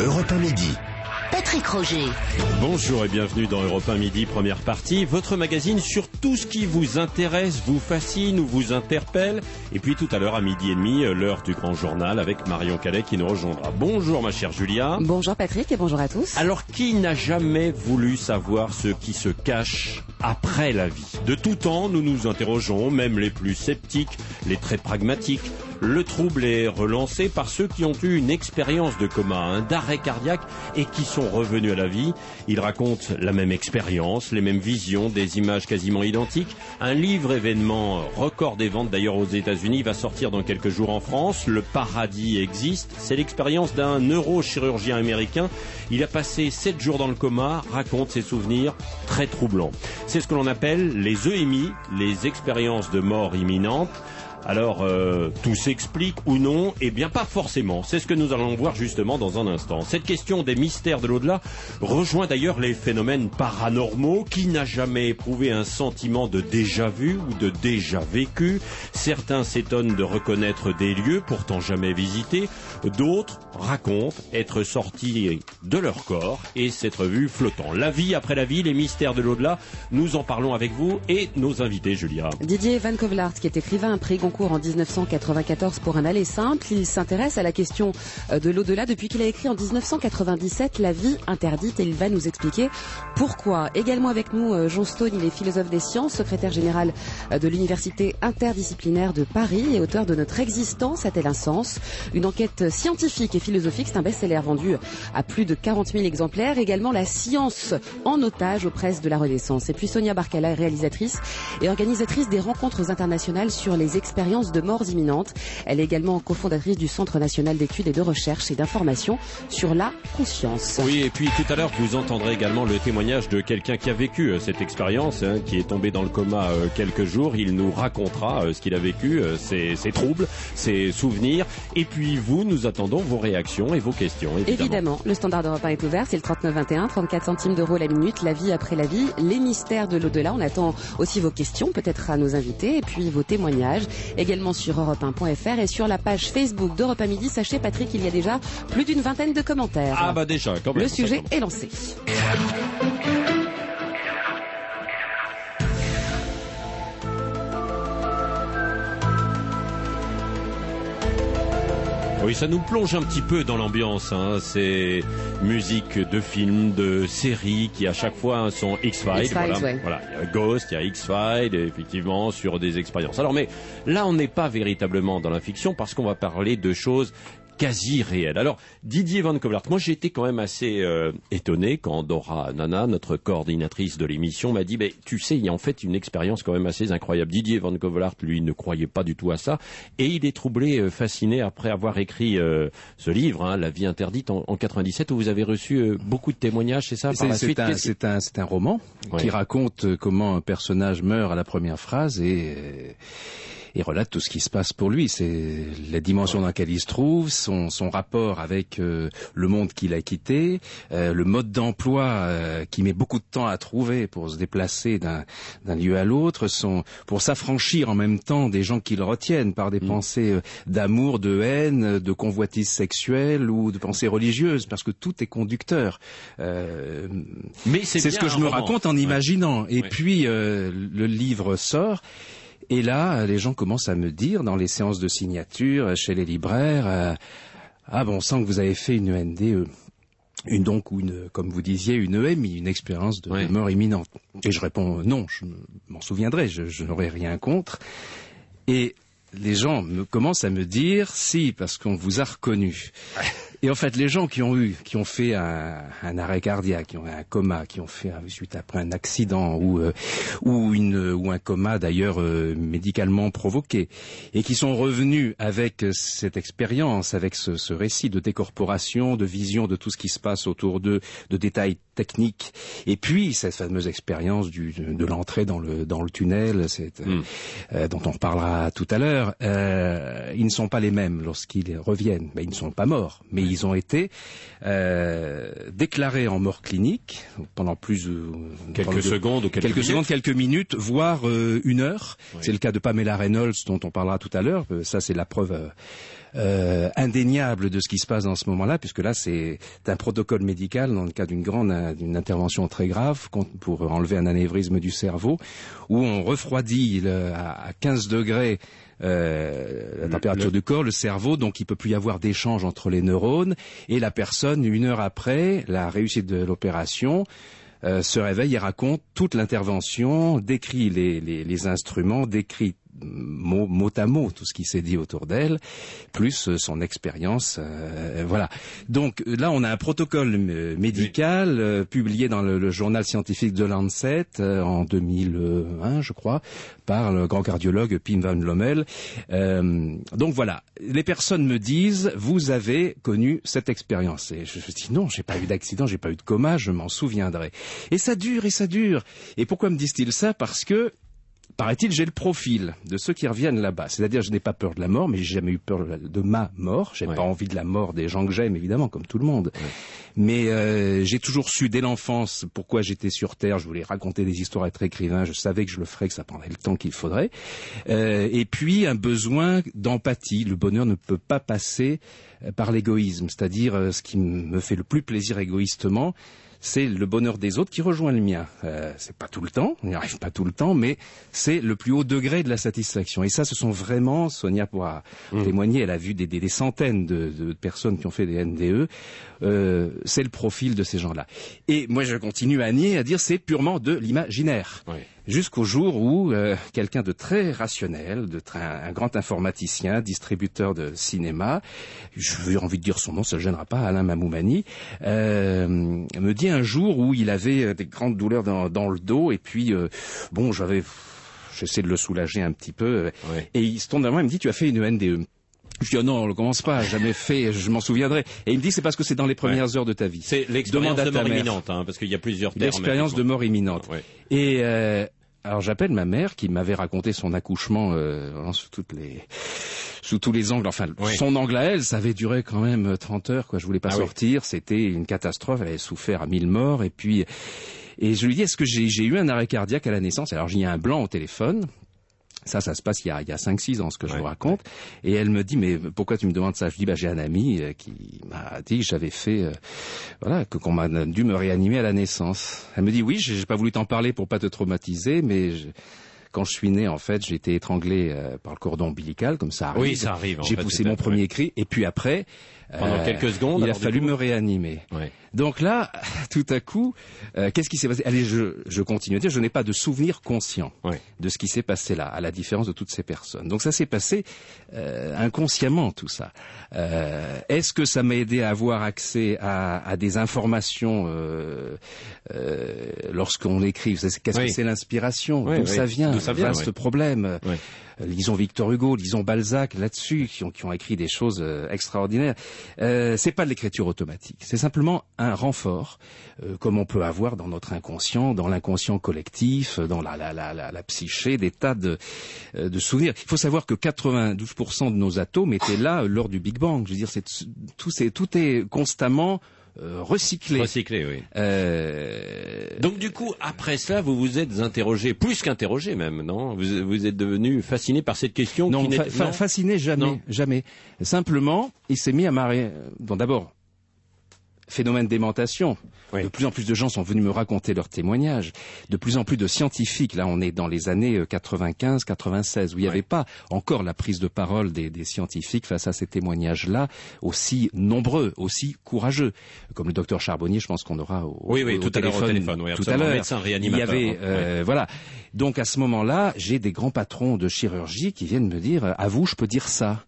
Europe 1 midi. Patrick Roger. Bonjour et bienvenue dans Europe 1 Midi, première partie, votre magazine sur tout ce qui vous intéresse, vous fascine ou vous interpelle. Et puis tout à l'heure à midi et demi, l'heure du grand journal avec Marion Calais qui nous rejoindra. Bonjour ma chère Julia. Bonjour Patrick et bonjour à tous. Alors qui n'a jamais voulu savoir ce qui se cache après la vie De tout temps, nous nous interrogeons, même les plus sceptiques, les très pragmatiques. Le trouble est relancé par ceux qui ont eu une expérience de coma, un d'arrêt cardiaque et qui sont revenus à la vie. Ils racontent la même expérience, les mêmes visions, des images quasiment identiques. Un livre événement record des ventes d'ailleurs aux États-Unis va sortir dans quelques jours en France. Le paradis existe. C'est l'expérience d'un neurochirurgien américain. Il a passé sept jours dans le coma, raconte ses souvenirs très troublants. C'est ce que l'on appelle les EMI, les expériences de mort imminente. Alors, euh, tout s'explique ou non? Eh bien, pas forcément. C'est ce que nous allons voir justement dans un instant. Cette question des mystères de l'au-delà rejoint d'ailleurs les phénomènes paranormaux. Qui n'a jamais éprouvé un sentiment de déjà vu ou de déjà vécu Certains s'étonnent de reconnaître des lieux pourtant jamais visités. D'autres racontent être sortis de leur corps et s'être vus flottant. La vie après la vie, les mystères de l'au-delà, nous en parlons avec vous et nos invités, Julia. Didier Van Kovlart, qui est écrivain, un prix Goncourt en 1994 pour un aller simple, il s'intéresse à la question euh, de l'au-delà depuis qu'il a écrit en 1997 La vie interdite et il va nous expliquer pourquoi. Également avec nous, euh, Jean Stone, il est philosophe des sciences, secrétaire général euh, de l'Université interdisciplinaire de Paris et auteur de Notre existence a-t-elle un sens? Une enquête scientifique philosophique, c'est un best-seller vendu à plus de 40 000 exemplaires. Également La science en otage aux presses de la Renaissance. Et puis Sonia Barcala, réalisatrice et organisatrice des rencontres internationales sur les expériences de morts imminentes. Elle est également cofondatrice du Centre national d'études et de recherche et d'information sur la conscience. Oui, et puis tout à l'heure, vous entendrez également le témoignage de quelqu'un qui a vécu euh, cette expérience, hein, qui est tombé dans le coma euh, quelques jours. Il nous racontera euh, ce qu'il a vécu, euh, ses, ses troubles, ses souvenirs. Et puis vous, nous attendons vos réactions et vos questions, évidemment. Évidemment, le standard de repas est ouvert, c'est le 3921, 34 centimes d'euros la minute, la vie après la vie, les mystères de l'au-delà. On attend aussi vos questions, peut-être à nos invités, et puis vos témoignages, également sur europe1.fr et sur la page Facebook d'Europe 1 Midi. Sachez, Patrick, il y a déjà plus d'une vingtaine de commentaires. Ah bah déjà, quand même. le sujet est lancé. Oui, ça nous plonge un petit peu dans l'ambiance. Hein. C'est musique de films, de séries qui à chaque fois sont X-Files. Voilà. ouais. Voilà. Il y a Ghost, il y a X-Files, effectivement, sur des expériences. Alors, mais là, on n'est pas véritablement dans la fiction parce qu'on va parler de choses quasi réelles. Alors, Didier Van Kovlart, moi j'ai été quand même assez euh, étonné quand Dora Nana, notre coordinatrice de l'émission, m'a dit, ben, tu sais, il y a en fait une expérience quand même assez incroyable. Didier Van Kovlart, lui, ne croyait pas du tout à ça, et il est troublé, euh, fasciné après avoir écrit euh, ce livre, hein, La vie interdite, en, en 97, où vous avez reçu euh, beaucoup de témoignages, c'est ça C'est un, un, c'est un roman Ouais. qui raconte euh, comment un personnage meurt à la première phrase et, euh, et relate tout ce qui se passe pour lui. C'est la dimension dans laquelle il se trouve, son, son rapport avec euh, le monde qu'il a quitté, euh, le mode d'emploi euh, qui met beaucoup de temps à trouver pour se déplacer d'un d'un lieu à l'autre, son pour s'affranchir en même temps des gens qui le retiennent par Mm. des pensées euh, d'amour, de haine, de convoitise sexuelle ou de pensées religieuses, parce que tout est conducteur. Euh, Mais c'est ce que je me raconte en Ouais. imaginant. Et Ouais. puis euh, le livre sort. Et là, les gens commencent à me dire, dans les séances de signature, chez les libraires, euh, ah bon, on sent que vous avez fait une END, euh, une donc ou une, comme vous disiez, une EMI, une expérience de, mort imminente. Et je réponds non, je m'en souviendrai, je, je n'aurai rien contre. Et les gens me commencent à me dire si, parce qu'on vous a reconnu. Et en fait, les gens qui ont eu, qui ont fait un, un arrêt cardiaque, qui ont un coma, qui ont fait un- suite après un accident ou euh, ou une ou un coma d'ailleurs euh, médicalement provoqué, et qui sont revenus avec cette expérience, avec ce, ce récit de décorporation, de vision de tout ce qui se passe autour d'eux, de détails techniques, et puis cette fameuse expérience du, de l'entrée dans le dans le tunnel, cette, Mm. euh, dont on parlera tout à l'heure, euh, ils ne sont pas les mêmes lorsqu'ils reviennent. Ben, ils ne sont pas morts, mais ils ont été euh, déclarés en mort clinique pendant plus de quelques secondes ou quelques, quelques secondes, quelques minutes, voire euh, une heure. C'est le cas de Pamela Reynolds dont on parlera tout à l'heure. Euh, ça, c'est la preuve. Euh, indéniable de ce qui se passe dans ce moment-là, puisque là c'est un protocole médical dans le cas d'une grande d'une intervention très grave pour enlever un anévrisme du cerveau, où on refroidit le, à 15 degrés la température du corps, le cerveau, donc il peut plus y avoir d'échange entre les neurones. Et la personne, une heure après la réussite de l'opération, euh, se réveille et raconte toute l'intervention, décrit les, les, les, instruments, décrit mot, à mot tout ce qui s'est dit autour d'elle, plus euh, son expérience. Euh, voilà. Donc là, on a un protocole euh, médical publié dans le, journal scientifique de Lancet en 2001, je crois, par le grand cardiologue Pim van Lommel. donc voilà, les personnes me disent, vous avez connu cette expérience. Et je, je dis non, j'ai pas eu d'accident, j'ai pas eu de coma, je m'en souviendrai. Et ça dure et ça dure. Et pourquoi me disent-ils ça? Parce que paraît-il, j'ai le profil de ceux qui reviennent là-bas. C'est-à-dire, je n'ai pas peur de la mort, mais j'ai jamais eu peur de ma mort. J'ai pas envie de la mort des gens que j'aime, évidemment, comme tout le monde. Mais euh, j'ai toujours su dès l'enfance pourquoi j'étais sur Terre. Je voulais raconter des histoires, être écrivain. Je savais que je le ferais, que ça prendrait le temps qu'il faudrait. Euh, et puis un besoin d'empathie. Le bonheur ne peut pas passer euh, par l'égoïsme. C'est-à-dire, ce qui me fait le plus plaisir égoïstement, c'est le bonheur des autres qui rejoint le mien. Euh, c'est pas tout le temps, on n'y arrive pas tout le temps, mais c'est le plus haut degré de la satisfaction. Et ça, ce sont vraiment, Sonia pourra mmh. témoigner, elle a vu des, centaines de, personnes qui ont fait des NDE, euh, c'est le profil de ces gens-là. Et moi, je continue à nier, à dire c'est purement de l'imaginaire. Jusqu'au jour où euh, quelqu'un de très rationnel, de un grand informaticien, distributeur de cinéma, je veux envie de dire son nom, ça ne gênera pas, Alain Mamoumani, euh, me dit un jour où il avait des grandes douleurs dans, le dos et puis bon, j'avais j'essaie de le soulager un petit peu et il se tourne vers moi et me dit tu as fait une NDE. Je dis oh non, on ne commence pas, jamais fait, je m'en souviendrai. Et il me dit c'est parce que c'est dans les premières heures de ta vie. C'est l'expérience de mort imminente, hein, parce qu'il y a plusieurs termes. L'expérience de mort imminente. Et euh, alors j'appelle ma mère qui m'avait raconté son accouchement euh, sous toutes les sous tous les angles. Enfin, son angle à elle, ça avait duré quand même 30 heures. Quoi. Je voulais pas ah sortir, c'était une catastrophe. Elle avait souffert à mille morts. Et puis, et je lui dis, est-ce que j'ai eu un arrêt cardiaque à la naissance? Alors j'ai un blanc au téléphone. Ça, ça se passe il y a, il y a 5-6 ans, ce que je vous raconte. Et elle me dit, mais pourquoi tu me demandes ça? Je dis, bah, j'ai un ami euh, qui m'a dit que j'avais fait, euh, voilà, que qu'on m'a dû me réanimer à la naissance. Elle me dit, oui, j'ai pas voulu t'en parler pour pas te traumatiser, mais quand je suis né, en fait, j'ai été étranglé euh, par le cordon ombilical, comme ça arrive. Oui, ça arrive. J'ai poussé mon premier cri, et puis après, pendant quelques secondes, il a fallu me réanimer. Donc là, tout à coup, euh, qu'est-ce qui s'est passé? Allez, je, je continue à dire, je n'ai pas de souvenir conscient de ce qui s'est passé là, à la différence de toutes ces personnes. Donc ça s'est passé euh, inconsciemment, tout ça. Euh, Est-ce que ça m'a aidé à avoir accès à, à des informations euh, euh lorsqu'on écrit? Qu'est-ce que c'est l'inspiration? D'où ça vient? D'où ça vient Vaste problème. Lisons Victor Hugo, lisons Balzac là-dessus, qui ont, qui ont écrit des choses euh, extraordinaires. Euh, c'est pas de l'écriture automatique, c'est simplement un renfort, euh, comme on peut avoir dans notre inconscient, dans l'inconscient collectif, dans la, la, la, la, psyché, des tas de, euh, de souvenirs. Il faut savoir que 92% de nos atomes étaient là lors du Big Bang. Je veux dire, c'est, tout, c'est, tout est constamment euh, recyclé. Recyclé, oui. Euh... Donc du coup, après cela, vous vous êtes interrogé, plus qu'interrogé même, non? Vous, vous, êtes devenu fasciné par cette question Non, qui fa non fasciné jamais, jamais. Simplement, il s'est mis à marrer. Bon, d'abord, phénomène d'aimantation. De plus en plus de gens sont venus me raconter leurs témoignages. De plus en plus de scientifiques, là on est dans les années 95, euh, 96, où il n'y avait pas encore la prise de parole des, scientifiques face à ces témoignages-là, aussi nombreux, aussi courageux. Comme le docteur Charbonnier, je pense qu'on aura au, oui, oui, tout téléphone, à téléphone oui, tout à l'heure. Il y avait, hein. euh, voilà. Donc à ce moment-là, j'ai des grands patrons de chirurgie qui viennent me dire, à vous, je peux dire ça.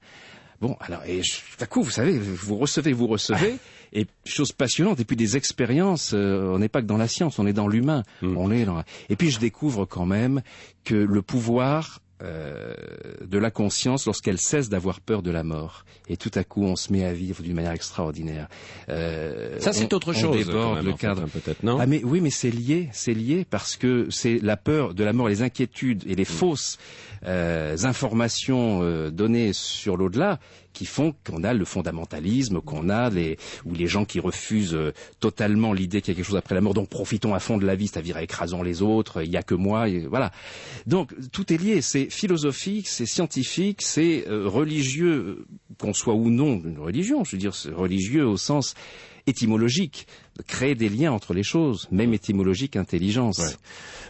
Bon, alors, et tout à coup, vous savez, vous recevez, vous recevez, et chose passionnante, et puis des expériences, euh, on n'est pas que dans la science, on est dans l'humain, mm. on est dans... Et puis je découvre quand même que le pouvoir euh, de la conscience lorsqu'elle cesse d'avoir peur de la mort. Et tout à coup, on se met à vivre d'une manière extraordinaire. Euh, ça, c'est autre chose. On déborde le cadre. Peut-être non. Ah mais oui, mais c'est lié, c'est lié parce que c'est la peur de la mort, les inquiétudes et les mm. fausses euh, informations euh, données sur l'au-delà qui font qu'on a le fondamentalisme, qu'on a les ou les gens qui refusent euh, totalement l'idée qu'il y a quelque chose après la mort. Donc profitons à fond de la vie, c'est-à-dire écrasons les autres. Il n'y a que moi. Voilà. Donc tout est lié. C'est philosophique, c'est scientifique, c'est euh, religieux, qu'on soit ou non une religion. Je veux dire religieux au sens étymologique, créer des liens entre les choses, même étymologique, intelligence.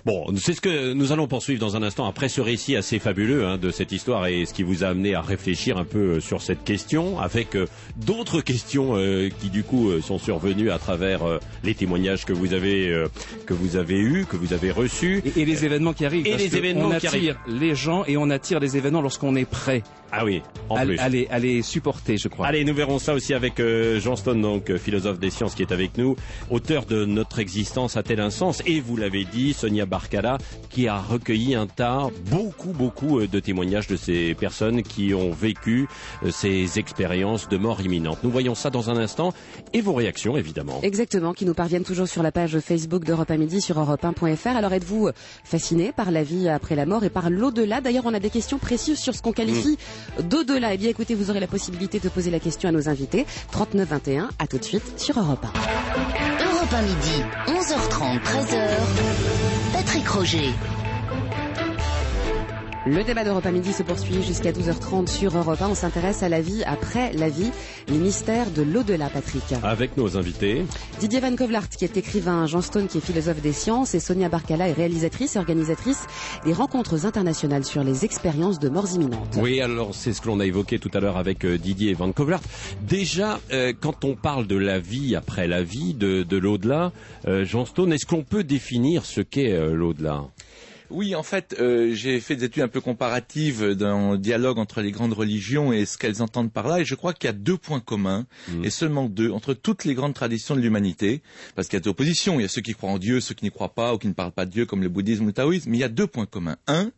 Bon, c'est ce que nous allons poursuivre dans un instant après ce récit assez fabuleux hein, de cette histoire et ce qui vous a amené à réfléchir un peu euh, sur cette question, avec euh, d'autres questions euh, qui du coup sont survenues à travers les témoignages que vous avez que vous avez eus, que vous avez reçus et, les événements qui arrivent. Et les événements on attire les gens et on attire les événements lorsqu'on est prêt. Ah oui, en à, plus. les supporter, je crois. Allez, nous verrons ça aussi avec Jean Stone, donc philosophe des sciences, qui est avec nous, auteur de Notre existence a-t-elle un sens Et vous l'avez dit, Sonia Barcala, qui a recueilli un tas, beaucoup, beaucoup euh, de témoignages de ces personnes qui ont vécu euh, ces expériences de mort imminente. Nous voyons ça dans un instant et vos réactions, évidemment. Exactement, qui nous parviennent toujours sur la page Facebook d'Europe à midi sur europe1.fr. Alors êtes-vous fasciné par la vie après la mort et par l'au-delà? D'ailleurs, on a des questions précises sur ce qu'on qualifie mm. d'au-delà. Eh bien, écoutez, vous aurez la possibilité de poser la question à nos invités. 3921, à tout de suite sur Europe 1. Europe 1 midi, 11h30, 13h. Patrick Roger. Le débat d'Europe à midi se poursuit jusqu'à 12h30 sur Europe 1. On s'intéresse à la vie après la vie, les mystères de l'au-delà, Patrick. Avec nos invités. Didier Van Kovlart, qui est écrivain, Jean Stone, qui est philosophe des sciences, et Sonia Barcala est réalisatrice et organisatrice des rencontres internationales sur les expériences de morts imminentes. Oui, alors c'est ce que l'on a évoqué tout à l'heure avec euh, Didier Van Kovlart. Déjà, euh, quand on parle de la vie après la vie, de, l'au-delà, euh, Jean Stone, est-ce qu'on peut définir ce qu'est l'au-delà? Oui, en fait, euh, j'ai fait des études un peu comparatives d'un dialogue entre les grandes religions et ce qu'elles entendent par là, et je crois qu'il y a deux points communs, mmh. et seulement deux, entre toutes les grandes traditions de l'humanité, parce qu'il y a des oppositions, il y a ceux qui croient en Dieu, ceux qui n'y croient pas, ou qui ne parlent pas de Dieu, comme le bouddhisme ou le taoïsme, mais il y a deux points communs. Un,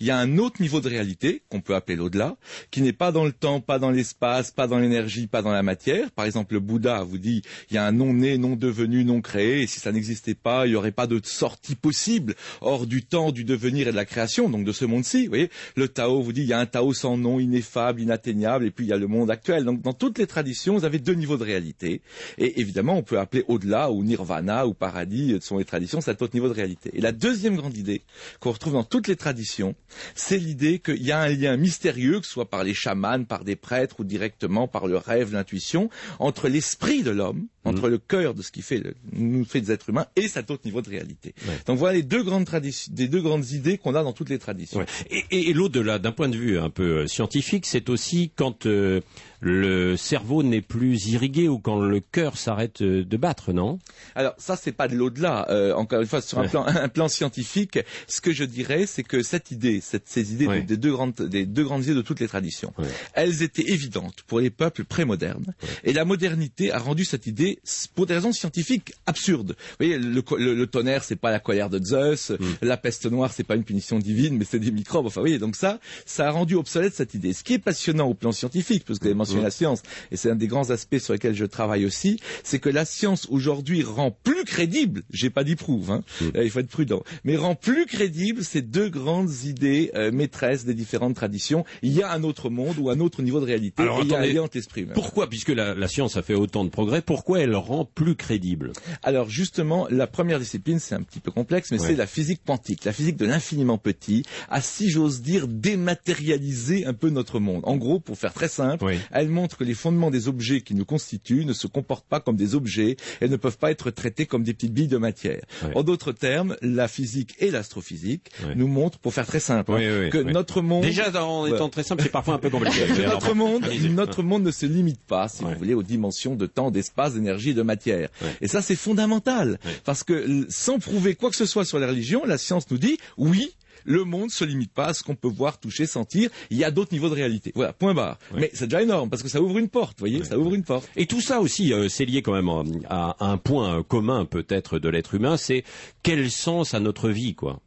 il y a un autre niveau de réalité, qu'on peut appeler l'au-delà, qui n'est pas dans le temps, pas dans l'espace, pas dans l'énergie, pas dans la matière. Par exemple, le Bouddha vous dit, il y a un non né, non devenu, non créé, et si ça n'existait pas, il n'y aurait pas de sortie possible hors du temps, du devenir et de la création, donc de ce monde-ci. Vous voyez, le Tao vous dit il y a un Tao sans nom, ineffable, inatteignable, et puis il y a le monde actuel. Donc dans toutes les traditions, vous avez deux niveaux de réalité. Et évidemment, on peut appeler au-delà ou nirvana ou paradis, ce sont les traditions, c'est un autre niveau de réalité. Et la deuxième grande idée qu'on retrouve dans toutes les traditions, c'est l'idée qu'il y a un lien mystérieux, que ce soit par les chamans, par des prêtres ou directement par le rêve, l'intuition, entre l'esprit de l'homme, entre mmh. le cœur de ce qui fait, nous fait des êtres humains et cet autre niveau de réalité. Donc voilà les deux grandes traditions, des deux grandes idées qu'on a dans toutes les traditions. Et, et, l'au-delà, d'un point de vue un peu euh, scientifique, c'est aussi quand euh, le cerveau n'est plus irrigué ou quand le cœur s'arrête de battre, non? Alors ça, c'est pas de l'au-delà. Euh, encore une fois, sur un, plan, un, plan, scientifique, ce que je dirais, c'est que cette idée, cette, ces idées des, deux grandes, des deux grandes idées de toutes les traditions, elles étaient évidentes pour les peuples prémodernes. Et la modernité a rendu cette idée, pour des raisons scientifiques, absurde. Vous voyez, le, le, tonnerre, c'est pas la colère de Zeus, mm. la peste noire, c'est pas une punition divine, mais c'est des microbes. Enfin, vous voyez, donc ça, ça a rendu obsolète cette idée. Ce qui est passionnant au plan scientifique, parce que mentionné la science, et c'est un des grands aspects sur lesquels je travaille aussi, c'est que la science aujourd'hui rend plus crédible, j'ai pas dit prouve, hein, euh, il faut être prudent, mais rend plus crédible ces deux grandes idées euh, maîtresses des différentes traditions. Il y a un autre monde ou un autre niveau de réalité, Alors, et il y a un lien entre l'esprit. Pourquoi, puisque la, la, science a fait autant de progrès, pourquoi elle rend plus crédible? Alors justement, la première discipline, c'est un petit peu complexe, mais c'est la physique quantique, la physique de l'infiniment petit, à si j'ose dire dématérialiser un peu notre monde. En gros, pour faire très simple, elle montre que les fondements des objets qui nous constituent ne se comportent pas comme des objets et ne peuvent pas être traités comme des petites billes de matière. En d'autres termes, la physique et l'astrophysique nous montrent, pour faire très simple, hein, que notre monde... Déjà, en étant très simple, c'est parfois un peu compliqué. notre monde, notre monde ne se limite pas, si vous voulez, aux dimensions de temps, d'espace, d'énergie et de matière. Et ça, c'est fondamental. Parce que sans prouver quoi que ce soit sur la religion, la science nous dit, oui, le monde ne se limite pas à ce qu'on peut voir, toucher, sentir. Il y a d'autres niveaux de réalité. Voilà, point barre. Mais c'est déjà énorme parce que ça ouvre une porte, vous voyez, ça ouvre une porte. Et tout ça aussi, euh, c'est lié quand même à, un point commun peut-être de l'être humain, c'est quel sens à notre vie, quoi?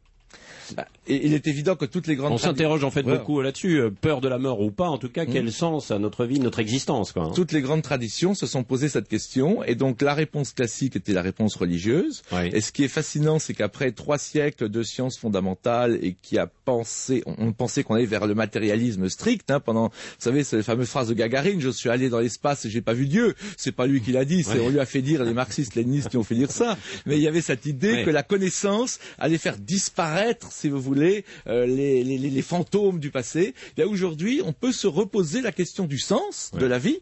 Bah, et il est évident que toutes les grandes On s'interroge en fait beaucoup là-dessus, euh, peur de la mort ou pas, en tout cas, Mm. quel sens à notre vie, notre existence, quoi. toutes les grandes traditions se sont posées cette question, et donc la réponse classique était la réponse religieuse. Oui. Et ce qui est fascinant, c'est qu'après trois siècles de sciences fondamentales et qui a pensé, on, on pensait qu'on allait vers le matérialisme strict, hein, pendant, vous savez, cette fameuse phrase de Gagarine, je suis allé dans l'espace et j'ai pas vu Dieu. C'est pas lui qui l'a dit, c'est Ouais. on lui a fait dire les marxistes, léninistes qui ont fait dire ça. Mais il y avait cette idée Ouais. que la connaissance allait faire disparaître, si vous voulez, euh, les, les, fantômes du passé. Et aujourd'hui, on peut se reposer la question du sens de la vie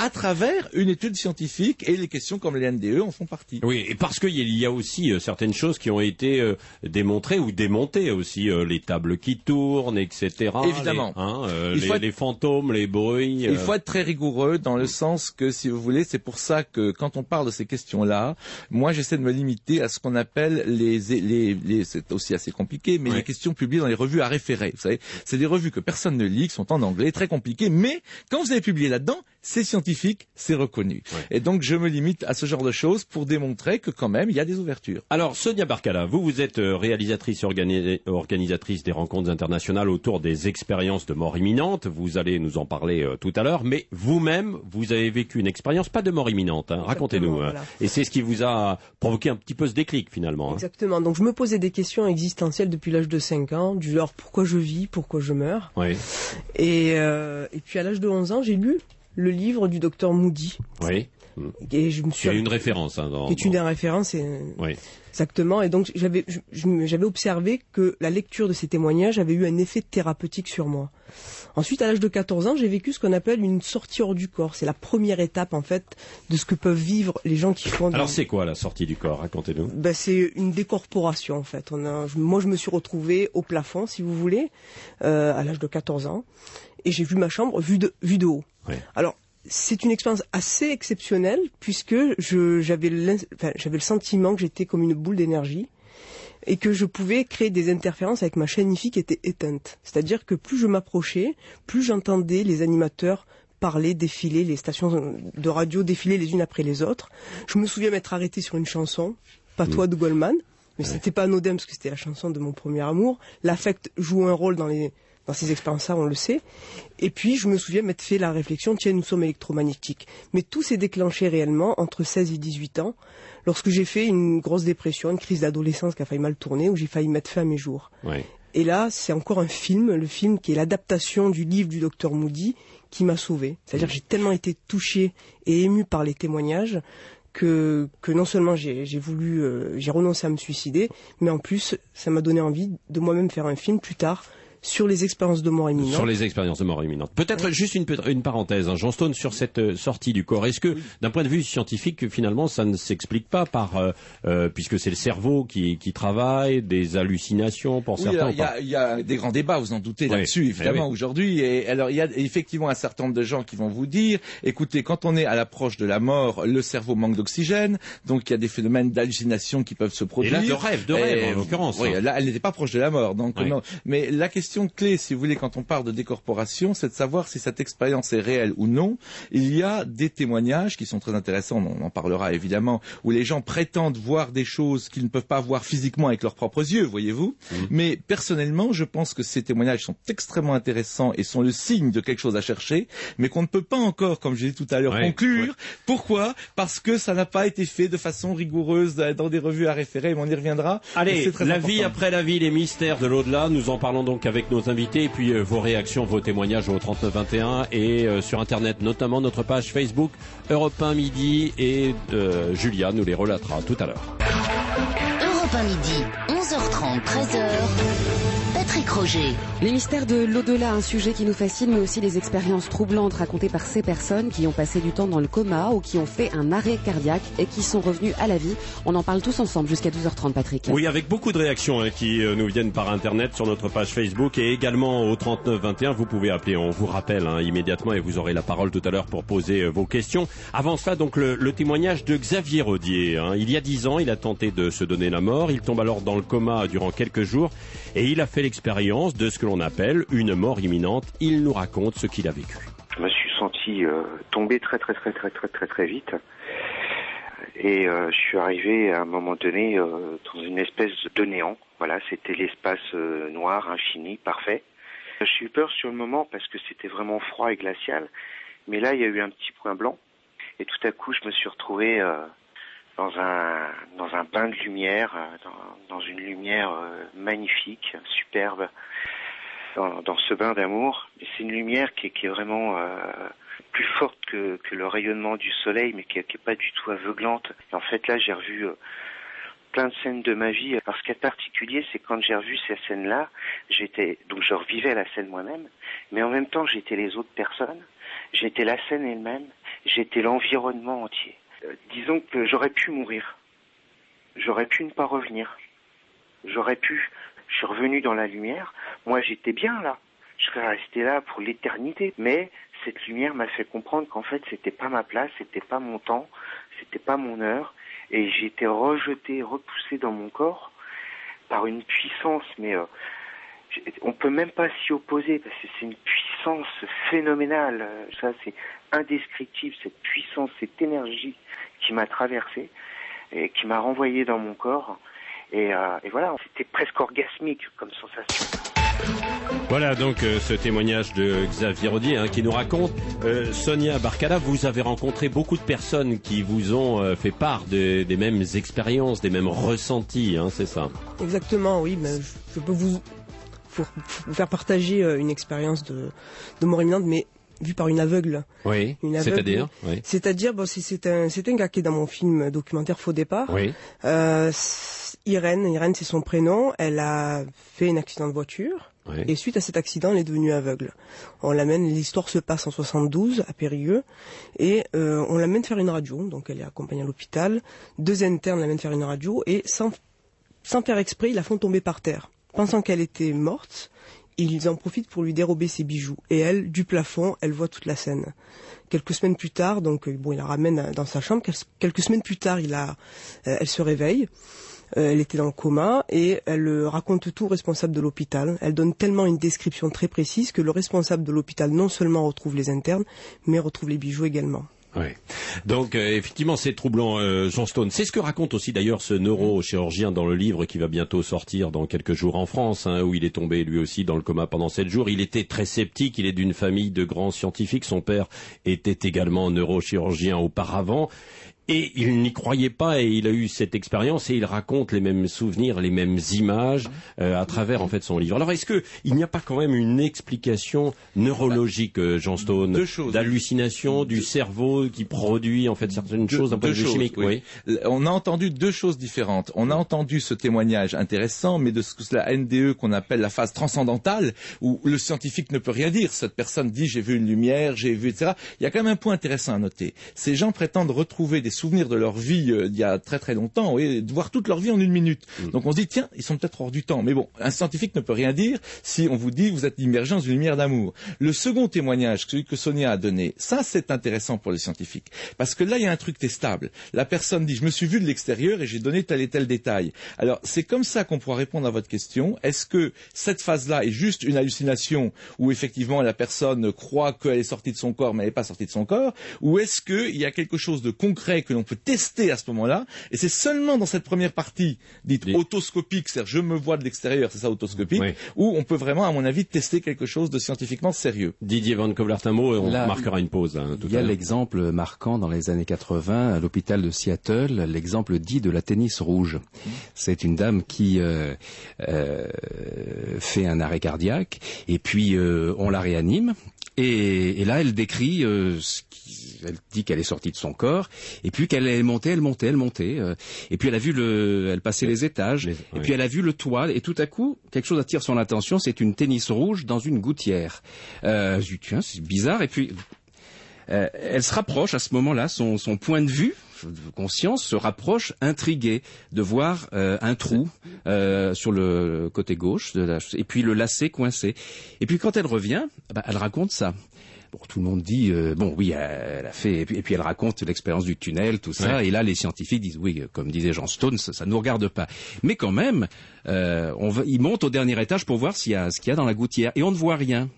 à travers une étude scientifique et les questions comme les NDE en font partie. Oui, et parce qu'il y a aussi euh, certaines choses qui ont été euh, démontrées ou démontées aussi, euh, les tables qui tournent, etc. Évidemment. Les, hein, euh, les, faut être- les fantômes, les bruits. Il euh, faut être très rigoureux dans le sens que, si vous voulez, c'est pour ça que quand on parle de ces questions-là, moi j'essaie de me limiter à ce qu'on appelle les, les, les c'est aussi assez compliqué, mais Ouais. les questions publiées dans les revues à référer. Vous savez, c'est des revues que personne ne lit, qui sont en anglais, très compliquées, mais quand vous avez publié là-dedans, c'est scientifique, c'est reconnu. Ouais. Et donc je me limite à ce genre de choses pour démontrer que quand même il y a des ouvertures. Alors, Sonia Barcala, vous, vous êtes euh, réalisatrice et organi- organisatrice des rencontres internationales autour des expériences de mort imminente. Vous allez nous en parler euh, tout à l'heure. Mais vous-même, vous avez vécu une expérience, pas de mort imminente. hein. Racontez-nous. hein. voilà. Et c'est ce qui vous a provoqué un petit peu ce déclic, finalement. hein. Exactement. Donc je me posais des questions existentielles depuis l'âge de 5 ans, du genre pourquoi je vis, pourquoi je meurs? Et, euh, et puis à l'âge de 11 ans, j'ai lu le livre du docteur Moody. oui. Et je me suis une référence. Hein, dans, est une dans- références. Et, Oui. Exactement. Et donc j'avais j'avais observé que la lecture de ces témoignages avait eu un effet thérapeutique sur moi. Ensuite, à l'âge de 14 ans, j'ai vécu ce qu'on appelle une sortie hors du corps. C'est la première étape en fait de ce que peuvent vivre les gens qui font. Alors, c'est quoi la sortie du corps? Racontez-nous. ben, c'est une décorporation en fait. On a, moi, je me suis retrouvé au plafond, si vous voulez, euh, à l'âge de 14 ans, et j'ai vu ma chambre vue de, vue de haut. Ouais. Alors, c'est une expérience assez exceptionnelle puisque j'avais, enfin, le sentiment que j'étais comme une boule d'énergie et que je pouvais créer des interférences avec ma chaîne IFI qui était éteinte. C'est-à-dire que plus je m'approchais, plus j'entendais les animateurs parler, défiler, les stations de radio défiler les unes après les autres. Je me souviens m'être arrêté sur une chanson, Patois de Goldman, mais c'était pas anodin parce que c'était la chanson de mon premier amour. L'affect joue un rôle dans les dans ces expériences-là, on le sait. Et puis, je me souviens m'être fait la réflexion, tiens, nous sommes électromagnétiques. Mais tout s'est déclenché réellement entre 16 et 18 ans, lorsque j'ai fait une grosse dépression, une crise d'adolescence qui a failli mal tourner, où j'ai failli mettre fin à mes jours. Et là, c'est encore un film, le film qui est l'adaptation du livre du docteur Moody, qui m'a sauvé. C'est-à-dire que j'ai tellement été touché et ému par les témoignages que, que non seulement j'ai j'ai voulu, euh, j'ai renoncé à me suicider, mais en plus, ça m'a donné envie de moi-même faire un film plus tard sur les expériences de mort imminente. Sur les expériences de mort imminente. Peut-être juste une, une parenthèse, hein, Jean Stone, sur cette euh, sortie du corps. Est-ce que, d'un point de vue scientifique, finalement, ça ne s'explique pas par, euh, euh, puisque c'est le cerveau qui, qui travaille, des hallucinations pour Oui, certains il y, pas a, il y a des grands débats, vous en doutez Oui. là-dessus, évidemment, Eh oui. aujourd'hui. Et alors, il y a effectivement un certain nombre de gens qui vont vous dire, écoutez, quand on est à l'approche de la mort, le cerveau manque d'oxygène, donc il y a des phénomènes d'hallucination qui peuvent se Et produire. là, de rêve, de rêve, Et, en l'occurrence. Oui, hein. là, elle n'était pas proche de la mort. Donc, Oui. non. Mais la question clé, si vous voulez, quand on parle de décorporation, c'est de savoir si cette expérience est réelle ou non. Il y a des témoignages qui sont très intéressants, on en parlera évidemment, où les gens prétendent voir des choses qu'ils ne peuvent pas voir physiquement avec leurs propres yeux, voyez-vous. Mhm. Mais personnellement, je pense que ces témoignages sont extrêmement intéressants et sont le signe de quelque chose à chercher, mais qu'on ne peut pas encore, comme je l'ai dit tout à l'heure, Ouais, conclure. ouais. Pourquoi? Parce que ça n'a pas été fait de façon rigoureuse dans des revues à référer, mais on y reviendra. Allez, la important. vie après la vie, les mystères de l'au-delà. Nous en parlons donc avec nos invités et puis euh, vos réactions, vos témoignages au 3921 et euh, sur Internet, notamment notre page Facebook Europe 1 Midi et euh, Julia nous les relatera tout à l'heure. Europe 1 midi, 11h30, 13h. Patrick Roger. Les mystères de l'au-delà, un sujet qui nous fascine, mais aussi les expériences troublantes racontées par ces personnes qui ont passé du temps dans le coma ou qui ont fait un arrêt cardiaque et qui sont revenus à la vie. On en parle tous ensemble jusqu'à 12h30, Patrick. Oui, avec beaucoup de réactions hein, qui euh, nous viennent par Internet sur notre page Facebook et également au 3921. Vous pouvez appeler, on vous rappelle hein, immédiatement et vous aurez la parole tout à l'heure pour poser euh, vos questions. Avant cela, donc le, le témoignage de Xavier Rodier. hein. Il y a dix ans, il a tenté de se donner la mort. Il tombe alors dans le coma durant quelques jours et il a fait l'expérience de ce que l'on appelle une mort imminente. Il nous raconte ce qu'il a vécu. Je me suis senti euh, tomber très très très très très très très vite. Et euh, je suis arrivé à un moment donné euh, dans une espèce de néant. Voilà, c'était l'espace noir, infini, parfait. J'ai eu peur sur le moment parce que c'était vraiment froid et glacial. Mais là, il y a eu un petit point blanc. Et tout à coup, je me suis retrouvé dans un dans un bain de lumière, euh, dans, dans une lumière euh, magnifique, superbe, dans, dans ce bain d'amour. C'est une lumière qui est, qui est vraiment euh, plus forte que, que le rayonnement du soleil, mais qui, est- qui est pas du tout aveuglante. En fait, là, j'ai revu euh, plein de scènes de ma vie. Alors, ce qui est particulier, c'est quand j'ai revu ces scènes-là, j'étais donc je revivais la scène moi-même, mais en même temps, j'étais les autres personnes, j'étais la scène elle-même, j'étais l'environnement entier. Euh, disons que j'aurais pu mourir, j'aurais pu ne pas revenir, j'aurais pu. Je suis revenu dans la lumière. Moi, j'étais bien là. Je serais resté là pour l'éternité. Mais cette lumière m'a fait comprendre qu'en fait, c'était pas ma place, c'était pas mon temps, c'était pas mon heure, et été rejeté, repoussé dans mon corps par une puissance, mais euh, on peut même pas s'y opposer parce que c'est une puissance phénoménale. Ça, c'est indescriptible cette puissance, cette énergie qui m'a traversé et qui m'a renvoyé dans mon corps. Et, euh, et voilà, c'était presque orgasmique comme sensation. Voilà donc euh, ce témoignage de Xavier Rodier hein, qui nous raconte. Euh, Sonia Barcala, vous avez rencontré beaucoup de personnes qui vous ont euh, fait part de- des mêmes expériences, des mêmes ressentis, hein, c'est ça? Exactement, oui. Mais je, je peux vous, vous- vous faire partager euh, une expérience de, de mort imminente, mais vue par une aveugle. Oui. Une aveugle. C'est-à-dire Oui. C'est-à-dire, bon, c'est- c'est un, c'est un gars qui est dans mon film documentaire Faux départ. Oui. Euh, Irène, Irène c'est son prénom. Elle a fait un accident de voiture. Oui. Et suite à cet accident, elle est devenue aveugle. On l'amène, l'histoire se passe en 72 à Périgueux, et euh, on l'amène faire une radio. Donc elle est accompagnée à l'hôpital. Deux internes l'amènent faire une radio, et sans, sans faire exprès, ils la font tomber par terre. Pensant qu'elle était morte, ils en profitent pour lui dérober ses bijoux. Et elle, du plafond, elle voit toute la scène. Quelques semaines plus tard, donc euh, bon, il la ramène dans sa chambre. Quel- Quelques semaines plus tard, euh, elle se réveille. Euh, elle était dans le coma et elle euh, raconte tout au responsable de l'hôpital. Elle donne tellement une description très précise que le responsable de l'hôpital non seulement retrouve les internes, mais retrouve les bijoux également. Donc euh, effectivement, c'est troublant, euh, Stone. C'est ce que raconte aussi d'ailleurs ce neurochirurgien dans le livre qui va bientôt sortir dans quelques jours en France, hein, où il est tombé lui aussi dans le coma pendant sept jours. Il était très sceptique. Il est d'une famille de grands scientifiques. Son père était également neurochirurgien auparavant. Et il n'y croyait pas et il a eu cette expérience et il raconte les mêmes souvenirs, les mêmes images euh, à travers en fait son livre. Alors est-ce que il n'y a pas quand même une explication neurologique, euh, Jean Stone, Deux choses. d'hallucination du cerveau qui produit en fait certaines Deux- choses d'un point de vue chimique oui. On a entendu deux choses différentes. On a entendu ce témoignage intéressant, mais de ce que c'est la NDE qu'on appelle la phase transcendantale, où le scientifique ne peut rien dire. Cette personne dit j'ai vu une lumière, j'ai vu, etc. Il y a quand même un point intéressant à noter. Ces gens prétendent retrouver des souvenirs de leur vie euh, d'il y a très très longtemps, et de voir toute leur vie en une minute. Donc on se dit tiens, ils sont peut-être hors du temps. Mais bon, un scientifique ne peut rien dire si on vous dit vous êtes immergé dans une lumière d'amour. Le second témoignage, celui que Sonia a donné, ça c'est intéressant pour les scientifiques. Parce que là, il y a un truc testable. La personne dit, je me suis vu de l'extérieur et j'ai donné tel et tel détail. Alors, c'est comme ça qu'on pourra répondre à votre question. Est-ce que cette phase-là est juste une hallucination où effectivement la personne croit qu'elle est sortie de son corps mais elle n'est pas sortie de son corps? Ou est-ce qu'il y a quelque chose de concret que l'on peut tester à ce moment-là Et c'est seulement dans cette première partie, dite Des- autoscopique, c'est-à-dire je me vois de l'extérieur, c'est ça autoscopique, Oui. où on peut vraiment, à mon avis, tester quelque chose de scientifiquement sérieux. Didier Van Kovlart, un mot et on Là, marquera une pause hein, tout Il y a l'exemple marquant dans les années 80 à l'hôpital de Seattle, l'exemple dit de la tennis rouge. C'est une dame qui euh, euh, fait un arrêt cardiaque et puis euh, on la réanime. Et, et là, elle décrit, euh, ce qui- elle dit qu'elle est sortie de son corps, et puis qu'elle est montée, elle montait, elle montait, euh, et puis elle a vu le, elle passait les étages, et oui. puis elle a vu le toit, et tout à coup, quelque chose attire son attention, c'est une tennis rouge dans une gouttière. Euh, je dis, tiens, c'est bizarre, et puis euh, elle se rapproche à ce moment-là, son, son point de vue, de conscience, se rapproche, intrigué de voir euh, un trou euh, sur le côté gauche, de la, et puis le lacet coincé. Et puis quand elle revient, bah, elle raconte ça. Bon, tout le monde dit euh, bon, oui, elle a fait, et puis, et puis elle raconte l'expérience du tunnel, tout ça. Et là, les scientifiques disent oui, comme disait Jean Stone, ça, ça nous regarde pas. Mais quand même, euh, on va, ils montent au dernier étage pour voir s'il y a ce qu'il y a dans la gouttière, et on ne voit rien.